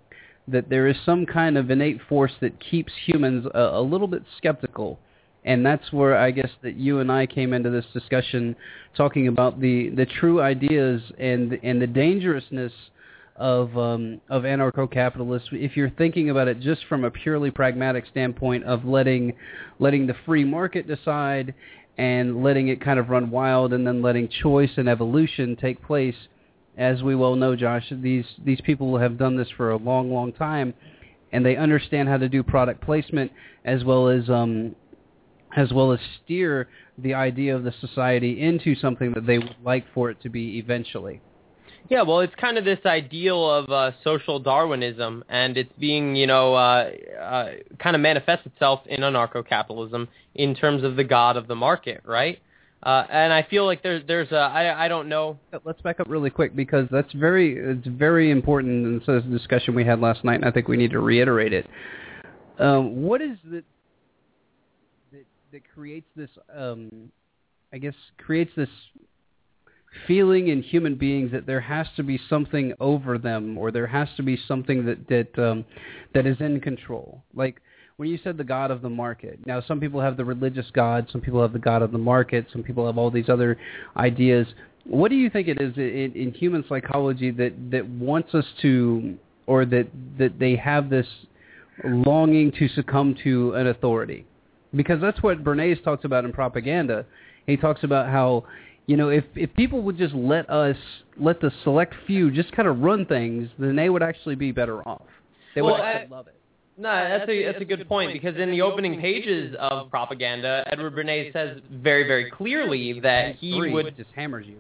that there is some kind of innate force that keeps humans a, a little bit skeptical. And that's where I guess that you and I came into this discussion talking about the, the true ideas and and the dangerousness of um, of anarcho-capitalists. If you're thinking about it just from a purely pragmatic standpoint of letting letting the free market decide and letting it kind of run wild, and then letting choice and evolution take place, as we well know, Josh, these these people have done this for a long, long time, and they understand how to do product placement as well as um, as well as steer the idea of the society into something that they would like for it to be eventually. Yeah, well, it's kind of this ideal of uh, social Darwinism, and it's being, you know, uh, uh, kind of manifests itself in anarcho-capitalism in terms of the god of the market, right? Uh, and I feel like there's, there's a, I, I don't know. Let's back up really quick because that's very, it's very important, and so this discussion we had last night, and I think we need to reiterate it. Um, what is that that creates this? Um, I guess creates this feeling in human beings that there has to be something over them, or there has to be something that that um, that is in control. Like when you said the god of the market. Now, some people have the religious god, some people have the god of the market, some people have all these other ideas. What do you think it is in, in human psychology that that wants us to, or that that they have this longing to succumb to an authority? Because that's what Bernays talks about in propaganda. He talks about how you know, if if people would just let us let the select few just kind of run things, then they would actually be better off. They Well, would actually I- love it. No, that's a that's a good point because in the opening pages of propaganda, Edward Bernays says very very clearly that he Three would just hammers you.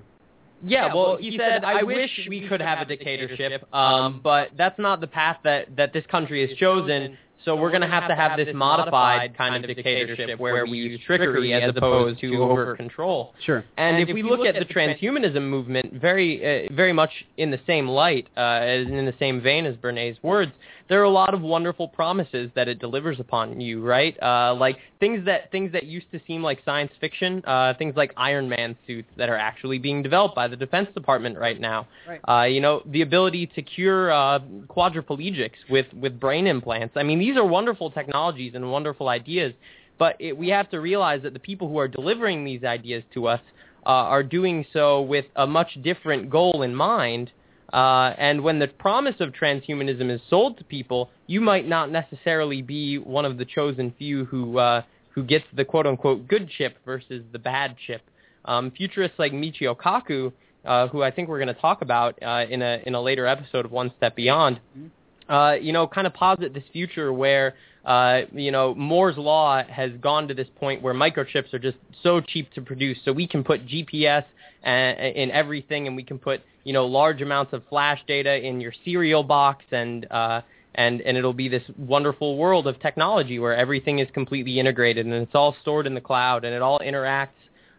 Yeah, well, he said, I wish we could have a dictatorship, um, but that's not the path that, that this country has chosen, so we're going to have to have this modified kind of dictatorship where we use trickery as opposed to over control. Sure. And if we look at the transhumanism movement very, uh, very much in the same light, uh, in the same vein as Bernays' words, there are a lot of wonderful promises that it delivers upon you, right? Uh, like things that things that used to seem like science fiction, uh, things like Iron Man suits that are actually being developed by the Defense Department right now. Right. Uh, you know, the ability to cure uh, quadriplegics with with brain implants. I mean, these are wonderful technologies and wonderful ideas, but it, we have to realize that the people who are delivering these ideas to us uh, are doing so with a much different goal in mind. Uh, and when the promise of transhumanism is sold to people, you might not necessarily be one of the chosen few who uh, who gets the quote unquote good chip versus the bad chip. Um, futurists like Michio Kaku, uh, who I think we're going to talk about uh, in a in a later episode of One Step Beyond, uh, you know, kind of posit this future where, you know, Moore's law has gone to this point where microchips are just so cheap to produce. So we can put GPS in everything, and we can put, you know, large amounts of flash data in your cereal box, and uh, and and it'll be this wonderful world of technology where everything is completely integrated and it's all stored in the cloud and it all interacts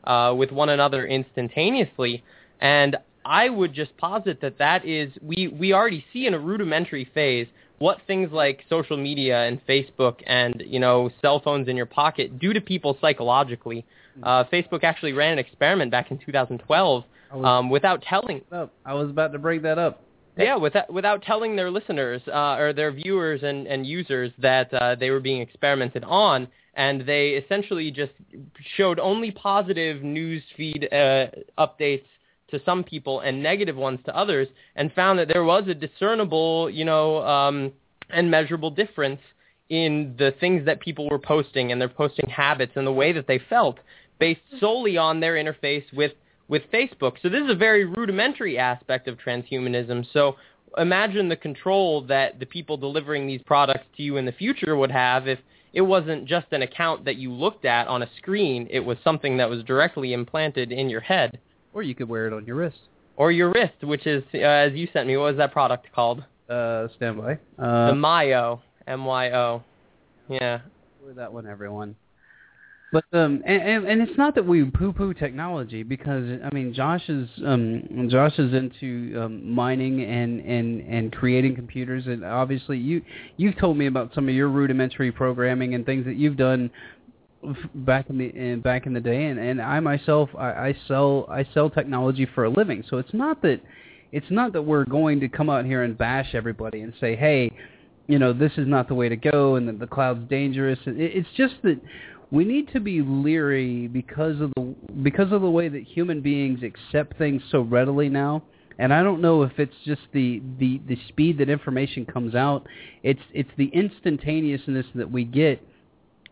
uh, with one another instantaneously. And I would just posit that that is we we already see in a rudimentary phase what things like social media and Facebook and you know cell phones in your pocket do to people psychologically. Uh, Facebook actually ran an experiment back in 2012 was, um, without telling I was about to bring that up. yeah, without without telling their listeners uh, or their viewers and, and users that uh, they were being experimented on, and they essentially just showed only positive news feed uh, updates to some people and negative ones to others, and found that there was a discernible, you know, um, and measurable difference in the things that people were posting and their posting habits and the way that they felt based solely on their interface with with Facebook. So this is a very rudimentary aspect of transhumanism. So imagine the control that the people delivering these products to you in the future would have if it wasn't just an account that you looked at on a screen, it was something that was directly implanted in your head Or you could wear it on your wrist. or your wrist, which is uh, as you sent me, what was that product called? Uh, stand by. the Uh, Myo, M Y O. Yeah. with that one, everyone. But um, and, and it's not that we poo-poo technology because I mean Josh is um Josh is into um, mining and and and creating computers. And obviously you you've told me about some of your rudimentary programming and things that you've done back in the in, back in the day. And and I myself I, I sell I sell technology for a living. So it's not that it's not that we're going to come out here and bash everybody and say hey you know this is not the way to go and that the cloud's dangerous. It, it's just that we need to be leery because of the because of the way that human beings accept things so readily now and I don't know if it's just the, the, the speed that information comes out. It's it's the instantaneousness that we get.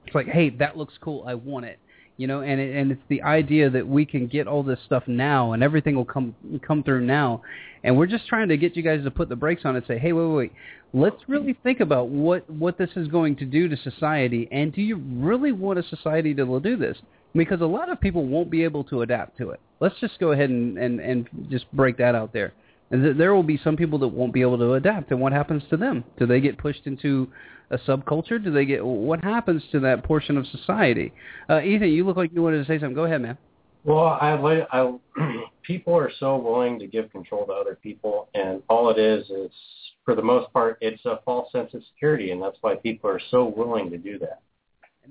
It's like, hey, that looks cool. I want it. You know, and it, and it's the idea that we can get all this stuff now, and everything will come come through now, and we're just trying to get you guys to put the brakes on and say, hey, wait, wait, wait, let's really think about what what this is going to do to society, and do you really want a society to do this? Because a lot of people won't be able to adapt to it. Let's just go ahead and and, and just break that out there. And th- there will be some people that won't be able to adapt, and what happens to them? Do they get pushed into a subculture? Do they get what happens to that portion of society? Uh, Ethan, you look like you wanted to say something. Go ahead, man. Well, I I people are so willing to give control to other people, and all it is is for the most part it's a false sense of security, and that's why people are so willing to do that.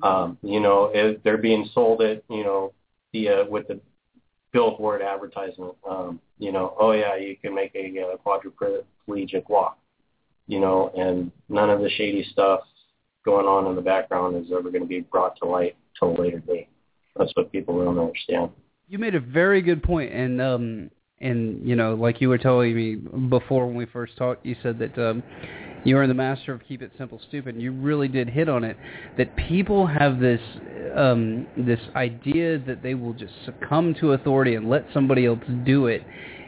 Um, you know, it, they're being sold it, you know, the with the billboard advertisement. Um, you know, oh yeah, you can make a uh, quadriplegic walk. You know, and none of the shady stuff going on in the background is ever going to be brought to light till a later date. That's what people don't understand. You made a very good point, and um, and you know, like you were telling me before when we first talked, you said that um, you are the master of keep it simple, stupid. And you really did hit on it. That people have this um, this idea that they will just succumb to authority and let somebody else do it,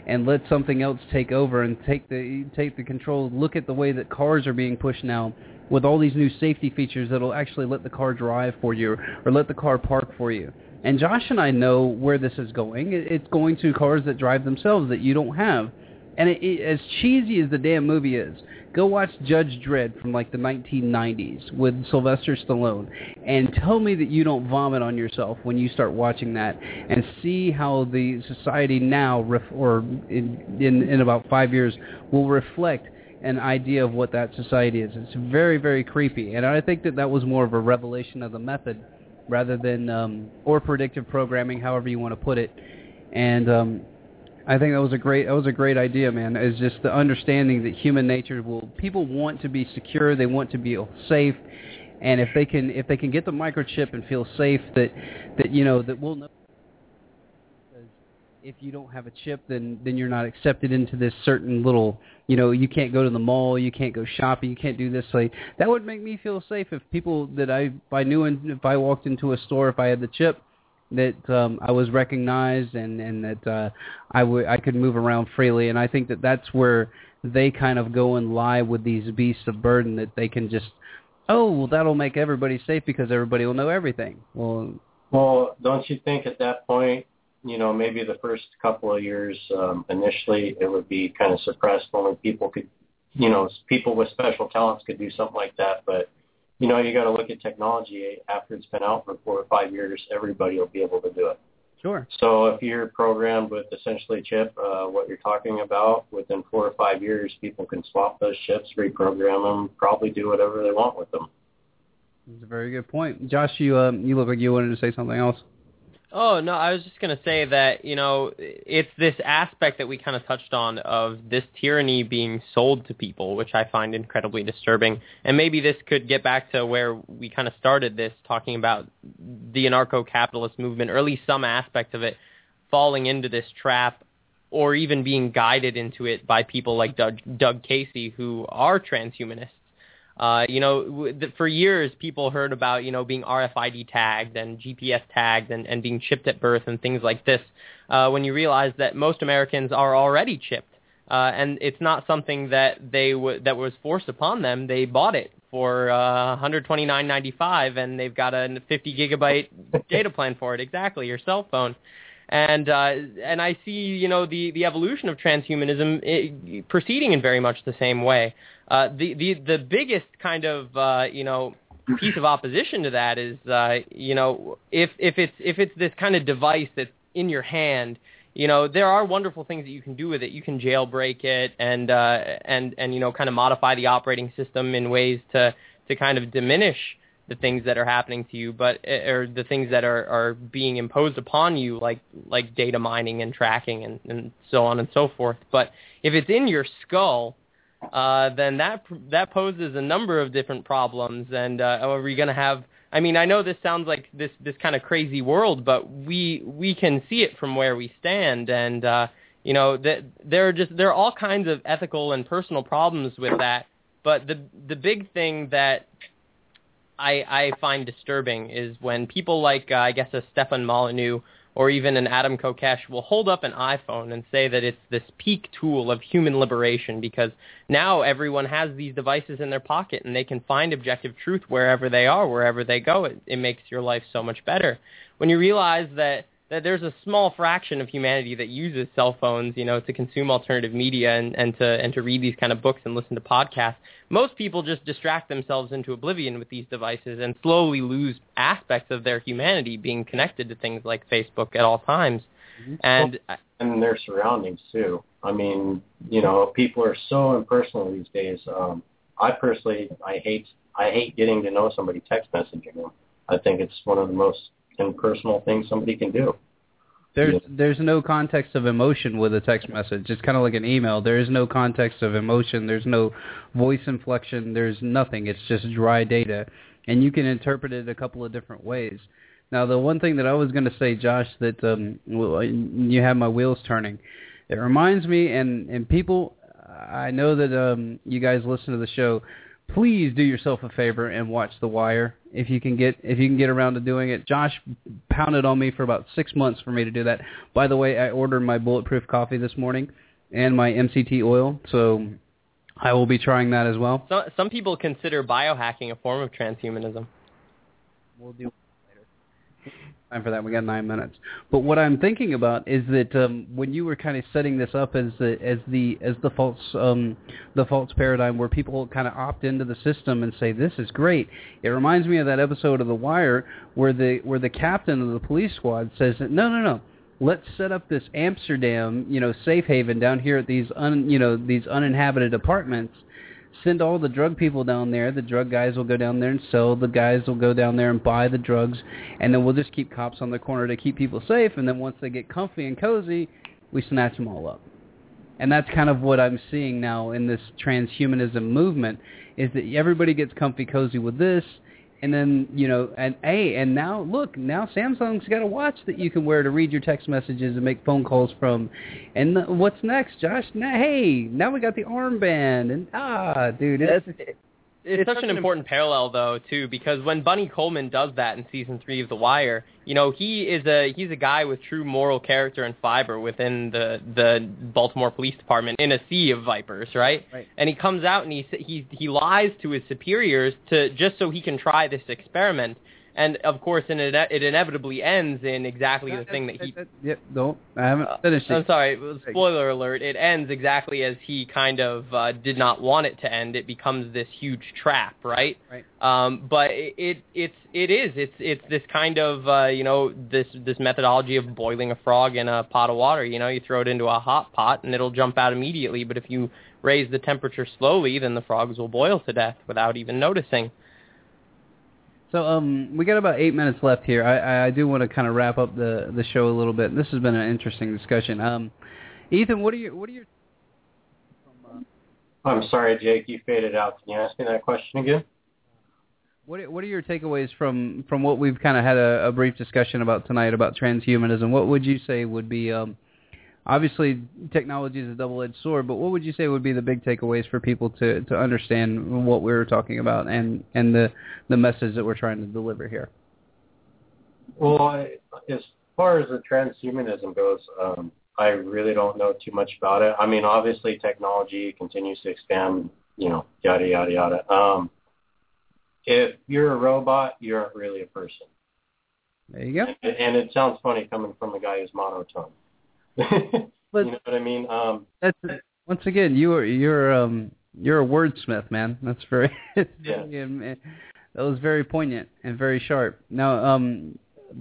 and let something else take over and take the take the control. Look at the way that cars are being pushed now with all these new safety features that'll actually let the car drive for you or let the car park for you. And Josh and I know where this is going. It's going to cars that drive themselves that you don't have. And it, it, as cheesy as the damn movie is, go watch Judge Dredd from like the 1990s with Sylvester Stallone and tell me that you don't vomit on yourself when you start watching that and see how the society now ref, or in, in in about 5 years will reflect an idea of what that society is. It's very very creepy and I think that that was more of a revelation of the method rather than um, or predictive programming, however you want to put it. And um, I think that was a great that was a great idea, man. Is just the understanding that human nature will people want to be secure, they want to be safe, and if they can if they can get the microchip and feel safe, that that you know that we'll know. If you don't have a chip, then then you're not accepted into this certain little you know, you can't go to the mall, you can't go shopping, you can't do this. Like that would make me feel safe if people that I if I knew and if I walked into a store if I had the chip that um I was recognized and and that uh I could move around freely and I think that that's where they kind of go and lie with these beasts of burden that they can just oh well that'll make everybody safe because everybody will know everything. Well well, don't you think at that point you know, maybe the first couple of years um, initially it would be kind of suppressed. Only people could, you know, people with special talents could do something like that. But you know, you got to look at technology after it's been out for four or five years. Everybody will be able to do it. Sure. So if you're programmed with essentially a chip, uh, what you're talking about, within four or five years, people can swap those chips, reprogram them, probably do whatever they want with them. That's a very good point. Josh, you um, you look like you wanted to say something else. Oh no, I was just gonna say that you know it's this aspect that we kind of touched on of this tyranny being sold to people, which I find incredibly disturbing. And maybe this could get back to where we kind of started this, talking about the anarcho-capitalist movement, or at least some aspect of it, falling into this trap, or even being guided into it by people like Doug, Doug Casey, who are transhumanists uh, you know, for years people heard about, you know, being RFID tagged and GPS tagged and, and being chipped at birth and things like this. Uh, when you realize that most Americans are already chipped, uh, and it's not something that they w- that was forced upon them. They bought it for uh, 129.95, and they've got a 50 gigabyte data plan for it. Exactly, your cell phone and uh, and I see you know the the evolution of transhumanism it, proceeding in very much the same way. Uh, the the the biggest kind of uh, you know piece of opposition to that is uh, you know if if it's if it's this kind of device that's in your hand, you know there are wonderful things that you can do with it. You can jailbreak it and uh, and and you know kind of modify the operating system in ways to to kind of diminish the things that are happening to you, but eh, or the things that are are being imposed upon you, like like data mining and tracking and and so on and so forth. But if it's in your skull, uh, then that that poses a number of different problems. And uh, are we going to have? I mean, I know this sounds like this this kind of crazy world, but we we can see it from where we stand, and uh, you know that there are just there are all kinds of ethical and personal problems with that. But the the big thing that I, I find disturbing is when people like uh, I guess a Stefan Molyneux or even an Adam Kokesh will hold up an iPhone and say that it's this peak tool of human liberation because now everyone has these devices in their pocket and they can find objective truth wherever they are, wherever they go. It, it makes your life so much better. When you realize that that there's a small fraction of humanity that uses cell phones, you know, to consume alternative media and, and to and to read these kind of books and listen to podcasts. Most people just distract themselves into oblivion with these devices and slowly lose aspects of their humanity being connected to things like Facebook at all times. Mm-hmm. And and their surroundings too. I mean, you know, people are so impersonal these days. Um, I personally, I hate, I hate getting to know somebody text messaging them. I think it's one of the most impersonal things somebody can do. There's Yeah. there's no context of emotion with a text message. It's kind of like an email. There is no context of emotion. There's no voice inflection. There's nothing. It's just dry data, and you can interpret it a couple of different ways. Now, the one thing that I was going to say, Josh, that um, you have my wheels turning. It reminds me, and and people, I know that um, you guys listen to the show. Please do yourself a favor and watch The Wire if you can get if you can get around to doing it. Josh pounded on me for about six months for me to do that. By the way, I ordered my bulletproof coffee this morning and my MCT oil, so I will be trying that as well. some some people consider biohacking a form of transhumanism. We'll do later. Time for that. We got nine minutes. But what I'm thinking about is that um, when you were kind of setting this up as the as the as the false um, the false paradigm where people kind of opt into the system and say this is great, it reminds me of that episode of The Wire where the where the captain of the police squad says that no no no let's set up this Amsterdam you know safe haven down here at these un you know these uninhabited apartments send all the drug people down there. The drug guys will go down there and sell. The guys will go down there and buy the drugs, and then we'll just keep cops on the corner to keep people safe. And then once they get comfy and cozy, we snatch them all up. And that's kind of what I'm seeing now in this transhumanism movement is that everybody gets comfy cozy with this, and then you know, and hey, and now look, now Samsung's got a watch that you can wear to read your text messages and make phone calls from. And th- what's next, Josh? Now, hey, now we got the armband, and ah, dude, it's, It's, such an important parallel though too because when Bunny Colvin does that in season three of The Wire, you know he is a he's a guy with true moral character and fiber within the the Baltimore Police Department in a sea of vipers, right? Right. And he comes out and he he he lies to his superiors to just so he can try this experiment. And of course, in it, it inevitably ends in exactly the thing that he Yep, don't. I haven't uh, finished I'm sorry. Spoiler alert. It ends exactly as he kind of uh, did not want it to end. It becomes this huge trap, right? Right. Um, but it, it it's it is it's it's this kind of uh, you know this this methodology of boiling a frog in a pot of water. You know, you throw it into a hot pot and it'll jump out immediately. But if you raise the temperature slowly, then the frogs will boil to death without even noticing. So um, we got about eight minutes left here. I, I, do want to kind of wrap up the the show a little bit. This has been an interesting discussion. Um, Ethan, what are your what are your I'm sorry, Jake, you faded out. Can you ask me that question again? What are, what are your takeaways from from what we've kind of had a, a brief discussion about tonight about transhumanism? What would you say would be um, obviously technology is a double-edged sword, but what would you say would be the big takeaways for people to to understand what we were talking about and and the the message that we're trying to deliver here? Well, I, as far as the transhumanism goes, um, I really don't know too much about it. I mean, obviously, technology continues to expand. You know, yada yada yada. Um, if you're a robot, you aren't really a person. There you go. And, and it sounds funny coming from a guy who's monotone. But- you know what I mean? Um, That's once again you are you're um you're a wordsmith, man. That's very, it's Yeah. very um, eh, that was very poignant and very sharp. Now, um,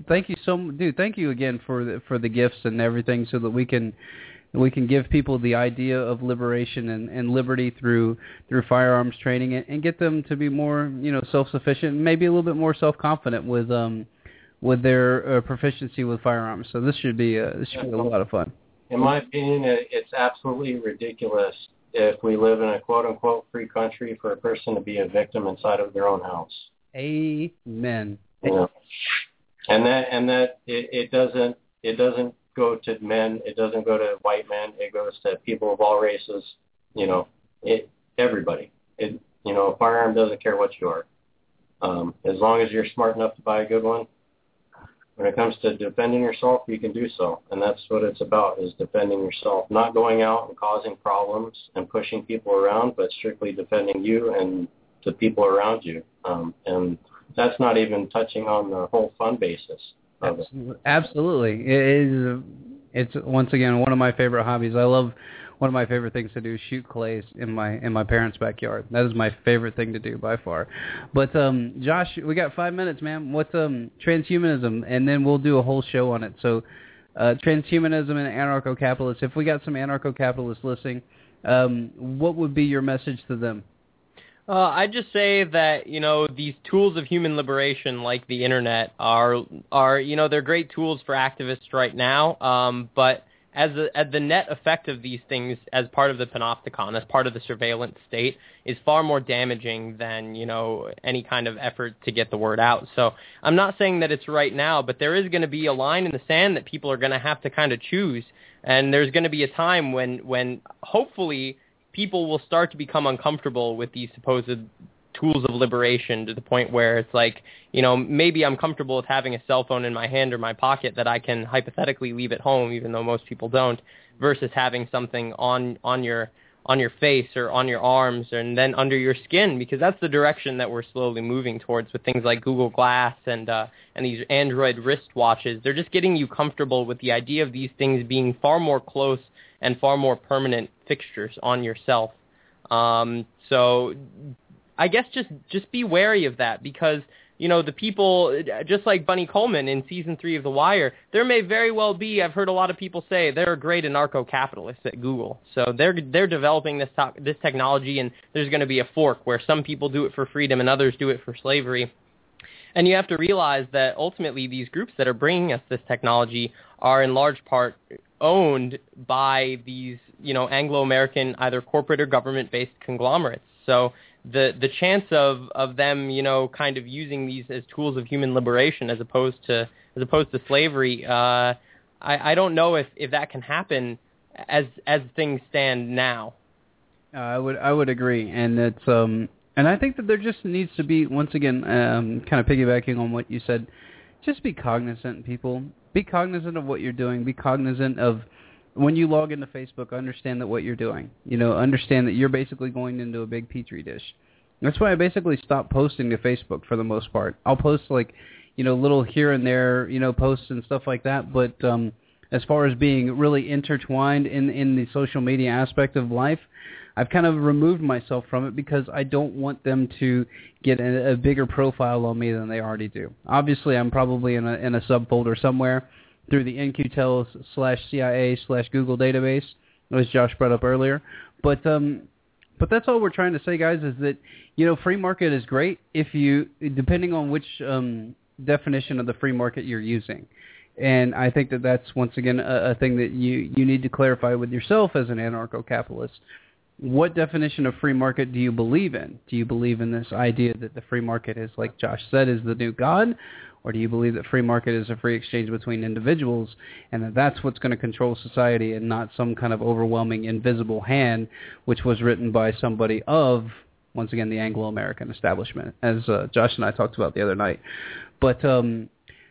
thank you so m- dude. Thank you again for the for the gifts and everything, so that we can we can give people the idea of liberation and, and liberty through through firearms training and, and get them to be more you know self sufficient, maybe a little bit more self confident with um with their uh, proficiency with firearms. So this should be a, this should be a lot of fun. in my opinion, it's absolutely ridiculous if we live in a quote unquote free country for a person to be a victim inside of their own house. Amen. Know? And that and that it, it doesn't it doesn't go to men, it doesn't go to white men, it goes to people of all races, you know, it everybody. It you know, a firearm doesn't care what you are. Um, as long as you're smart enough to buy a good one, when it comes to defending yourself, you can do so. And that's what it's about is defending yourself. Not going out and causing problems and pushing people around, but strictly defending you and the people around you. Um, and that's not even touching on the whole fun basis of it. Absolutely, it is. It's once again one of my favorite hobbies. I love one of my favorite things to do is shoot clays in my in my parents' backyard. That is my favorite thing to do by far. But um, Josh, we got five minutes, man. What's um transhumanism, and then we'll do a whole show on it. So, uh, transhumanism and anarcho-capitalists. If we got some anarcho-capitalists listening, um, what would be your message to them? Uh, I'd just say that you know these tools of human liberation, like the internet, are are you know they're great tools for activists right now. Um, but as, a, as the net effect of these things as part of the panopticon, as part of the surveillance state, is far more damaging than you know any kind of effort to get the word out. So I'm not saying that it's right now, but there is going to be a line in the sand that people are going to have to kind of choose, and there's going to be a time when when hopefully people will start to become uncomfortable with these supposed tools of liberation to the point where it's like, you know, maybe I'm comfortable with having a cell phone in my hand or my pocket that I can hypothetically leave at home, even though most people don't, versus having something on on your on your face or on your arms and then under your skin because that's the direction that we're slowly moving towards with things like Google Glass and uh, and these Android wrist watches. They're just getting you comfortable with the idea of these things being far more close and far more permanent fixtures on yourself. Um, so I guess just just be wary of that because you know the people just like Bunny Colvin in season three of The Wire. There may very well be. I've heard a lot of people say they're great anarcho-capitalists at Google, so they're they're developing this to- this technology, and there's going to be a fork where some people do it for freedom and others do it for slavery. And you have to realize that ultimately these groups that are bringing us this technology are in large part owned by these, you know, Anglo-American either corporate or government-based conglomerates. So the the chance of of them you know kind of using these as tools of human liberation as opposed to as opposed to slavery uh i i don't know if if that can happen as as things stand now. Uh, i would i would agree. And it's um and i think that there just needs to be once again um kind of piggybacking on what you said just be cognizant people. Be cognizant of what you're doing. Be cognizant of when you log into Facebook, understand that what you're doing. You know, understand that you're basically going into a big petri dish. That's why I basically stopped posting to Facebook for the most part. I'll post like, you know, little here and there, you know, posts and stuff like that. But um, as far as being really intertwined in in the social media aspect of life, I've kind of removed myself from it because I don't want them to get a, a bigger profile on me than they already do. Obviously, I'm probably in a in a subfolder somewhere through the In-Q-Tel slash CIA slash Google database, as Josh brought up earlier. But um, but that's all we're trying to say, guys, is that you know free market is great if you depending on which um, definition of the free market you're using. And I think that that's once again a, a thing that you you need to clarify with yourself as an anarcho-capitalist. What definition of free market do you believe in? Do you believe in this idea that the free market is, like Josh said, is the new God, or do you believe that free market is a free exchange between individuals and that that's what's going to control society and not some kind of overwhelming invisible hand which was written by somebody of, once again, the Anglo-American establishment, as uh, Josh and I talked about the other night. But um,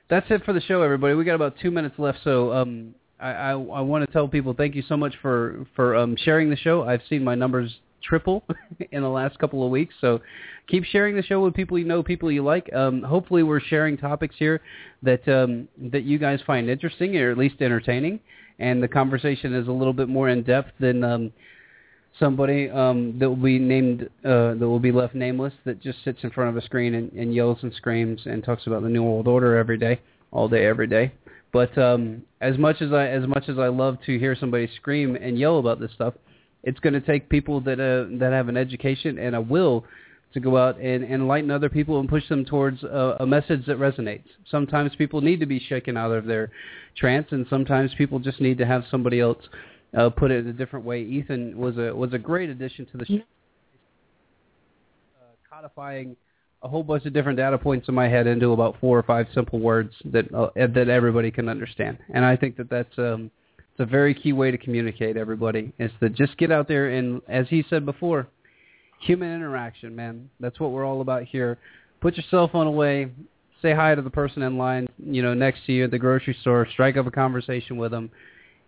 that's it for the show, everybody. We got about two minutes left, so um, I, I, I want to tell people thank you so much for, for um, sharing the show. I've seen my numbers triple in the last couple of weeks. So keep sharing the show with people you know, people you like. Um, hopefully, we're sharing topics here that um, that you guys find interesting or at least entertaining, and the conversation is a little bit more in depth than. Um, somebody um, that will be named uh, that will be left nameless that just sits in front of a screen and, and yells and screams and talks about the new world order every day, all day, every day. But um, as much as I as much as I love to hear somebody scream and yell about this stuff, it's going to take people that uh, that have an education and a will to go out and, and enlighten other people and push them towards a, a message that resonates. Sometimes people need to be shaken out of their trance, and sometimes people just need to have somebody else uh, put it in a different way. Ethan was a was a great addition to the show, uh, codifying a whole bunch of different data points in my head into about four or five simple words that uh, that everybody can understand. And I think that that's um, it's a very key way to communicate, everybody, is to just get out there and, as he said before, human interaction, man. That's what we're all about here. Put your cell phone away. Say hi to the person in line, you know, next to you at the grocery store. Strike up a conversation with them.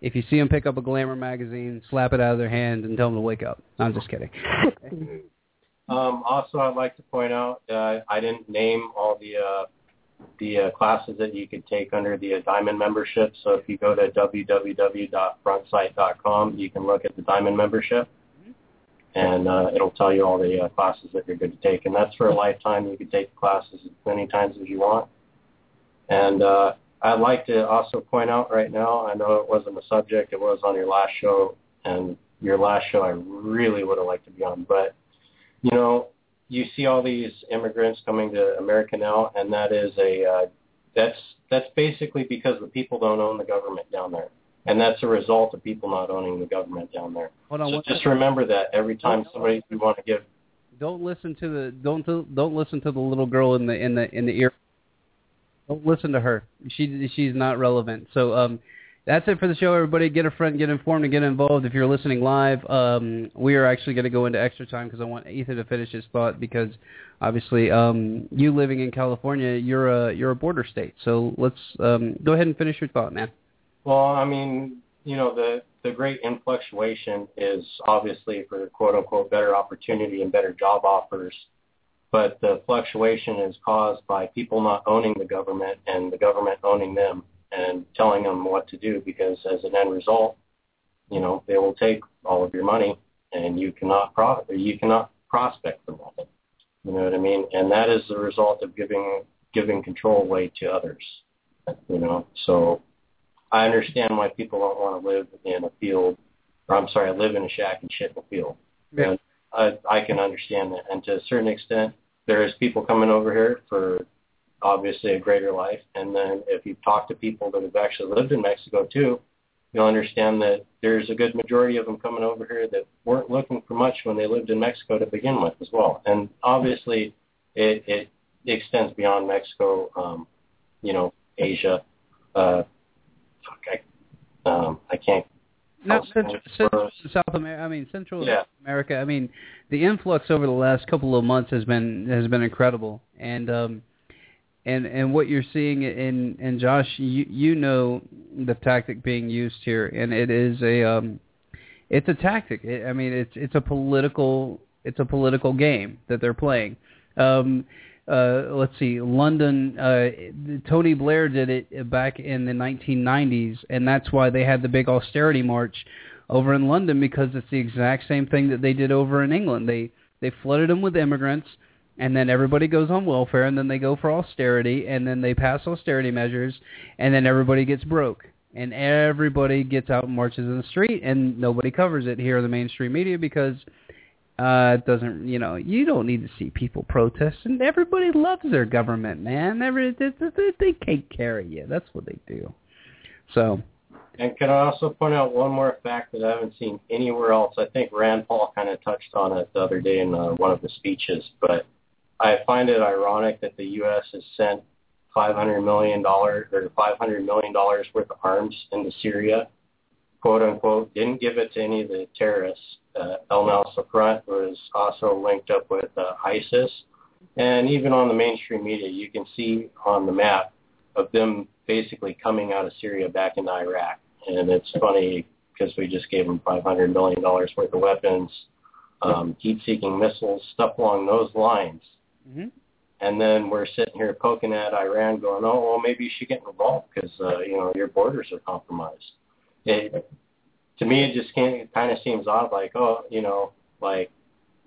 If you see them pick up a Glamour magazine, slap it out of their hand and tell them to wake up. I'm just kidding. um, also, I'd like to point out uh, I didn't name all the uh, the uh, classes that you could take under the uh, Diamond membership. So if you go to www.frontsight.com, you can look at the Diamond membership, and uh, it'll tell you all the uh, classes that you're good to take. And that's for a lifetime. You can take the classes as many times as you want. And uh, I'd like to also point out right now, I know it wasn't a subject, it was on your last show, and your last show I really would have liked to be on. But, you know, you see all these immigrants coming to America now, and that is a uh, that's that's basically because the people don't own the government down there, and that's a result of people not owning the government down there. Hold on, so just remember that every time somebody you want to give Don't listen to the don't don't listen to the little girl in the in the in the ear. Don't listen to her. She she's not relevant. So um, that's it for the show. Everybody, get a friend, get informed, and get involved. If you're listening live, um, we are actually going to go into extra time because I want Ethan to finish his thought because obviously um, you living in California, you're a you're a border state. So let's um, go ahead and finish your thought, man. Well, I mean, you know, the the great influctuation is obviously for quote unquote better opportunity and better job offers, but the fluctuation is caused by people not owning the government and the government owning them and telling them what to do because as an end result, you know, they will take all of your money and you cannot pro- you cannot prospect from that. You know what I mean? And that is the result of giving giving control away to others. You know, so I understand why people don't want to live in a field, or I'm sorry, live in a shack and shit in a field. Yeah. And I, I can understand that. And to a certain extent, there's people coming over here for obviously a greater life. And then if you talk to people that have actually lived in Mexico too, you'll understand that there's a good majority of them coming over here that weren't looking for much when they lived in Mexico to begin with as well. And obviously it, it extends beyond Mexico, um, you know, Asia, uh, fuck, I, um, I can't. No, Central, Central. South America. I mean Central Yeah. America. I mean the influx over the last couple of months has been has been incredible, and um, and and what you're seeing in and Josh, you you know the tactic being used here, and it is a um, it's a tactic. It, I mean it's it's a political it's a political game that they're playing. Um, uh, let's see, London. Uh, Tony Blair did it back in the 1990s, and that's why they had the big austerity march over in London because it's the exact same thing that they did over in England. They they flooded them with immigrants, and then everybody goes on welfare, and then they go for austerity, and then they pass austerity measures, and then everybody gets broke, and everybody gets out and marches in the street, and nobody covers it here in the mainstream media because uh it doesn't you know you don't need to see people protest and everybody loves their government man. Every, they, they, they take care of you. That's what they do. So. And can I also point out one more fact that I haven't seen anywhere else? I think Rand Paul kind of touched on it the other day in uh, one of the speeches, but I find it ironic that the U.S. has sent $500 million or $500 million worth of arms into Syria, quote unquote, didn't give it to any of the terrorists. Uh, El Front was also linked up with uh, ISIS. And even on the mainstream media, you can see on the map of them basically coming out of Syria back into Iraq. And it's funny because we just gave them $500 million worth of weapons, um, heat-seeking missiles, stuff along those lines. Mhm. And then we're sitting here poking at Iran going, oh, well, maybe you should get involved because, uh, you know, your borders are compromised. It, to me, it just can't, it kind of seems odd, like, oh, you know, like,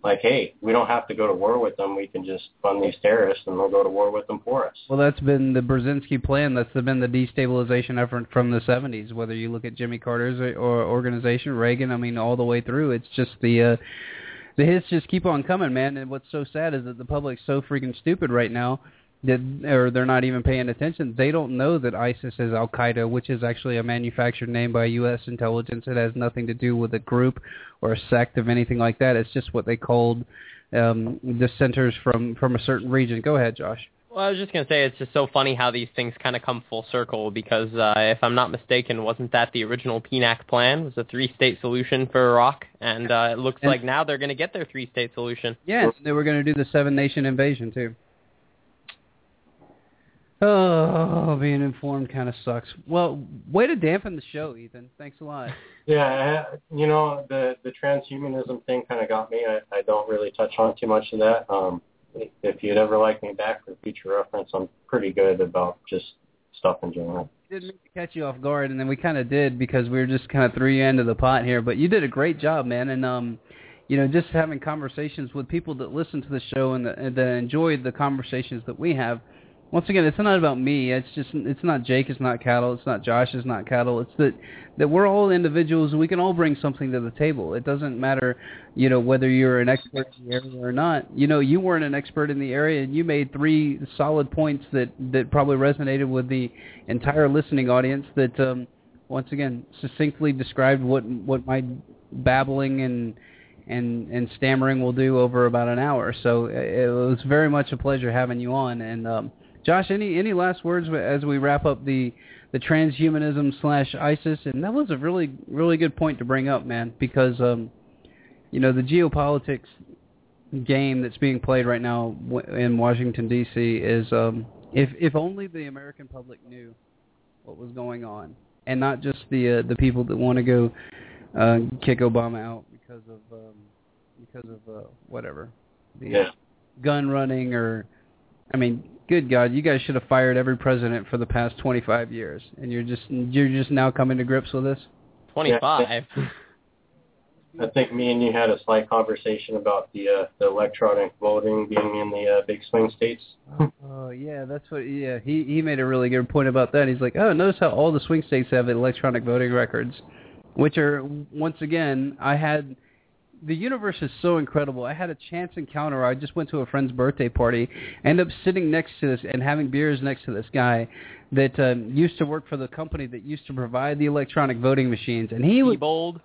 like, hey, we don't have to go to war with them. We can just fund these terrorists and they'll go to war with them for us. Well, that's been the Brzezinski plan. That's been the destabilization effort from the 70s. Whether you look at Jimmy Carter's or, or organization, Reagan, I mean, all the way through. It's just the uh, the hits just keep on coming, man. And what's so sad is that the public's so freaking stupid right now that, or they're not even paying attention. They don't know that ISIS is Al Qaeda, which is actually a manufactured name by U.S. intelligence. It has nothing to do with a group or a sect of anything like that. It's just what they called um, dissenters from from a certain region. Go ahead, Josh. Well, I was just gonna say it's just so funny how these things kind of come full circle because uh, if I'm not mistaken, wasn't that the original PNAC plan? Was a three-state solution for Iraq, and uh, it looks And- like now they're gonna get their three-state solution. Yeah, and they were going to do the seven nation invasion too. Oh, being informed kind of sucks. Well, way to dampen the show, Ethan. Thanks a lot. Yeah, I- you know, the the transhumanism thing kind of got me. I, I don't really touch on too much of that. Um, if you'd ever like me back for future reference, I'm pretty good about just stuff in general. Didn't mean to catch you off guard, and then we kind of did because we were just kind of three end of the pot here. But you did a great job, man, and um, you know, just having conversations with people that listen to the show and that, and that enjoy the conversations that we have once again, it's not about me. It's just it's not Jake. It's not cattle. It's not Josh. It's not cattle. It's that that we're all individuals and we can all bring something to the table. It doesn't matter, you know, whether you're an expert in the area or not. You know, you weren't an expert in the area and you made three solid points that that probably resonated with the entire listening audience. That um, once again succinctly described what what my babbling and and and stammering will do over about an hour. So it was very much a pleasure having you on and. um Josh, any any last words as we wrap up the the transhumanism slash ISIS? And that was a really really good point to bring up, man, because um, you know the geopolitics game that's being played right now in Washington D.C. is um, if if only the American public knew what was going on, and not just the uh, the people that want to go uh, kick Obama out because of um, because of uh, whatever the yeah. gun running or I mean good God, you guys should have fired every president for the past 25 years, and you're just you're just now coming to grips with this. 25. I think me and you had a slight conversation about the uh, the electronic voting being in the uh, big swing states. Oh yeah, that's what. Yeah, he he made a really good point about that. He's like, oh, notice how all the swing states have electronic voting records, which are once again, I had the universe is so incredible. I had a chance encounter. I just went to a friend's birthday party, ended up sitting next to this and having beers next to this guy that um, used to work for the company that used to provide the electronic voting machines, and he was bold.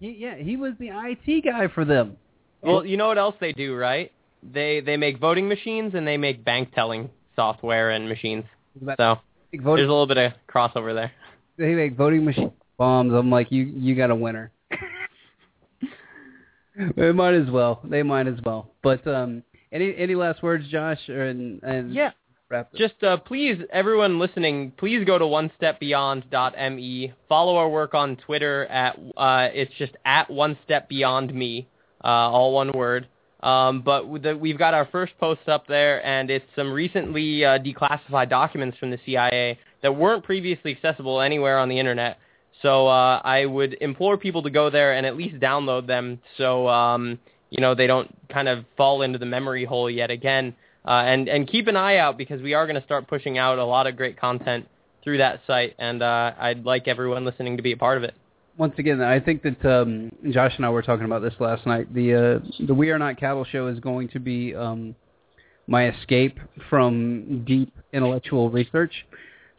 He, yeah, he was the IT guy for them. Well, you know what else they do, right? They they make voting machines and they make bank telling software and machines. So there's a little bit of crossover there. They make voting machine bombs. I'm like, you you got a winner. They might as well. They might as well. But um, any any last words, Josh? Or, and, and yeah. Just uh, please, everyone listening, please go to onestepbeyond.me. Follow our work on Twitter at uh, it's just at one step beyond me, uh, all one word. Um, but the, we've got our first post up there, and it's some recently uh, declassified documents from the CIA that weren't previously accessible anywhere on the internet. So uh, I would implore people to go there and at least download them so um, you know they don't kind of fall into the memory hole yet again. Uh, and and keep an eye out because we are going to start pushing out a lot of great content through that site, and uh, I'd like everyone listening to be a part of it. Once again, I think that um, Josh and I were talking about this last night. The uh, the We Are Not Cattle show is going to be um, my escape from deep intellectual research.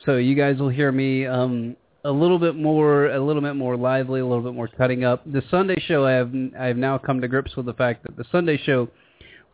So you guys will hear me um, a little bit more a little bit more lively, a little bit more cutting up. The Sunday show I have I have now come to grips with the fact that the Sunday show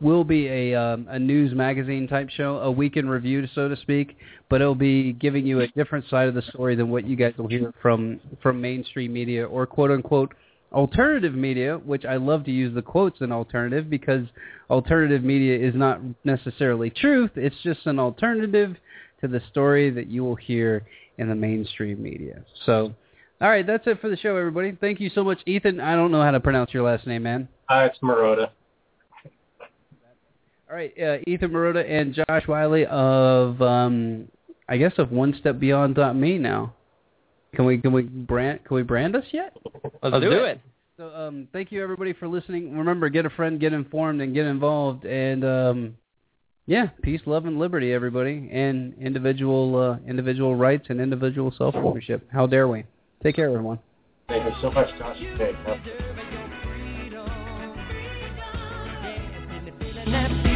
will be a um, a news magazine type show, a weekend review so to speak, but it'll be giving you a different side of the story than what you guys will hear from from mainstream media or quote unquote alternative media, which I love to use the quotes in alternative because alternative media is not necessarily truth, it's just an alternative to the story that you will hear in the mainstream media. So, all right, that's it for the show, everybody. Thank you so much, Ethan. I don't know how to pronounce your last name, man. Hi, it's Marotta. All right, uh, Ethan Marotta and Josh Wiley of, um, I guess, of One Step Beyond Me now. Can we can we brand can we brand us yet? Let's, Let's do, do it. it. So um, thank you everybody for listening. Remember, get a friend, get informed, and get involved. And um, yeah, peace, love, and liberty, everybody, and individual uh, individual rights and individual self ownership. How dare we? Take care, everyone. Thank you so much, Josh. Okay,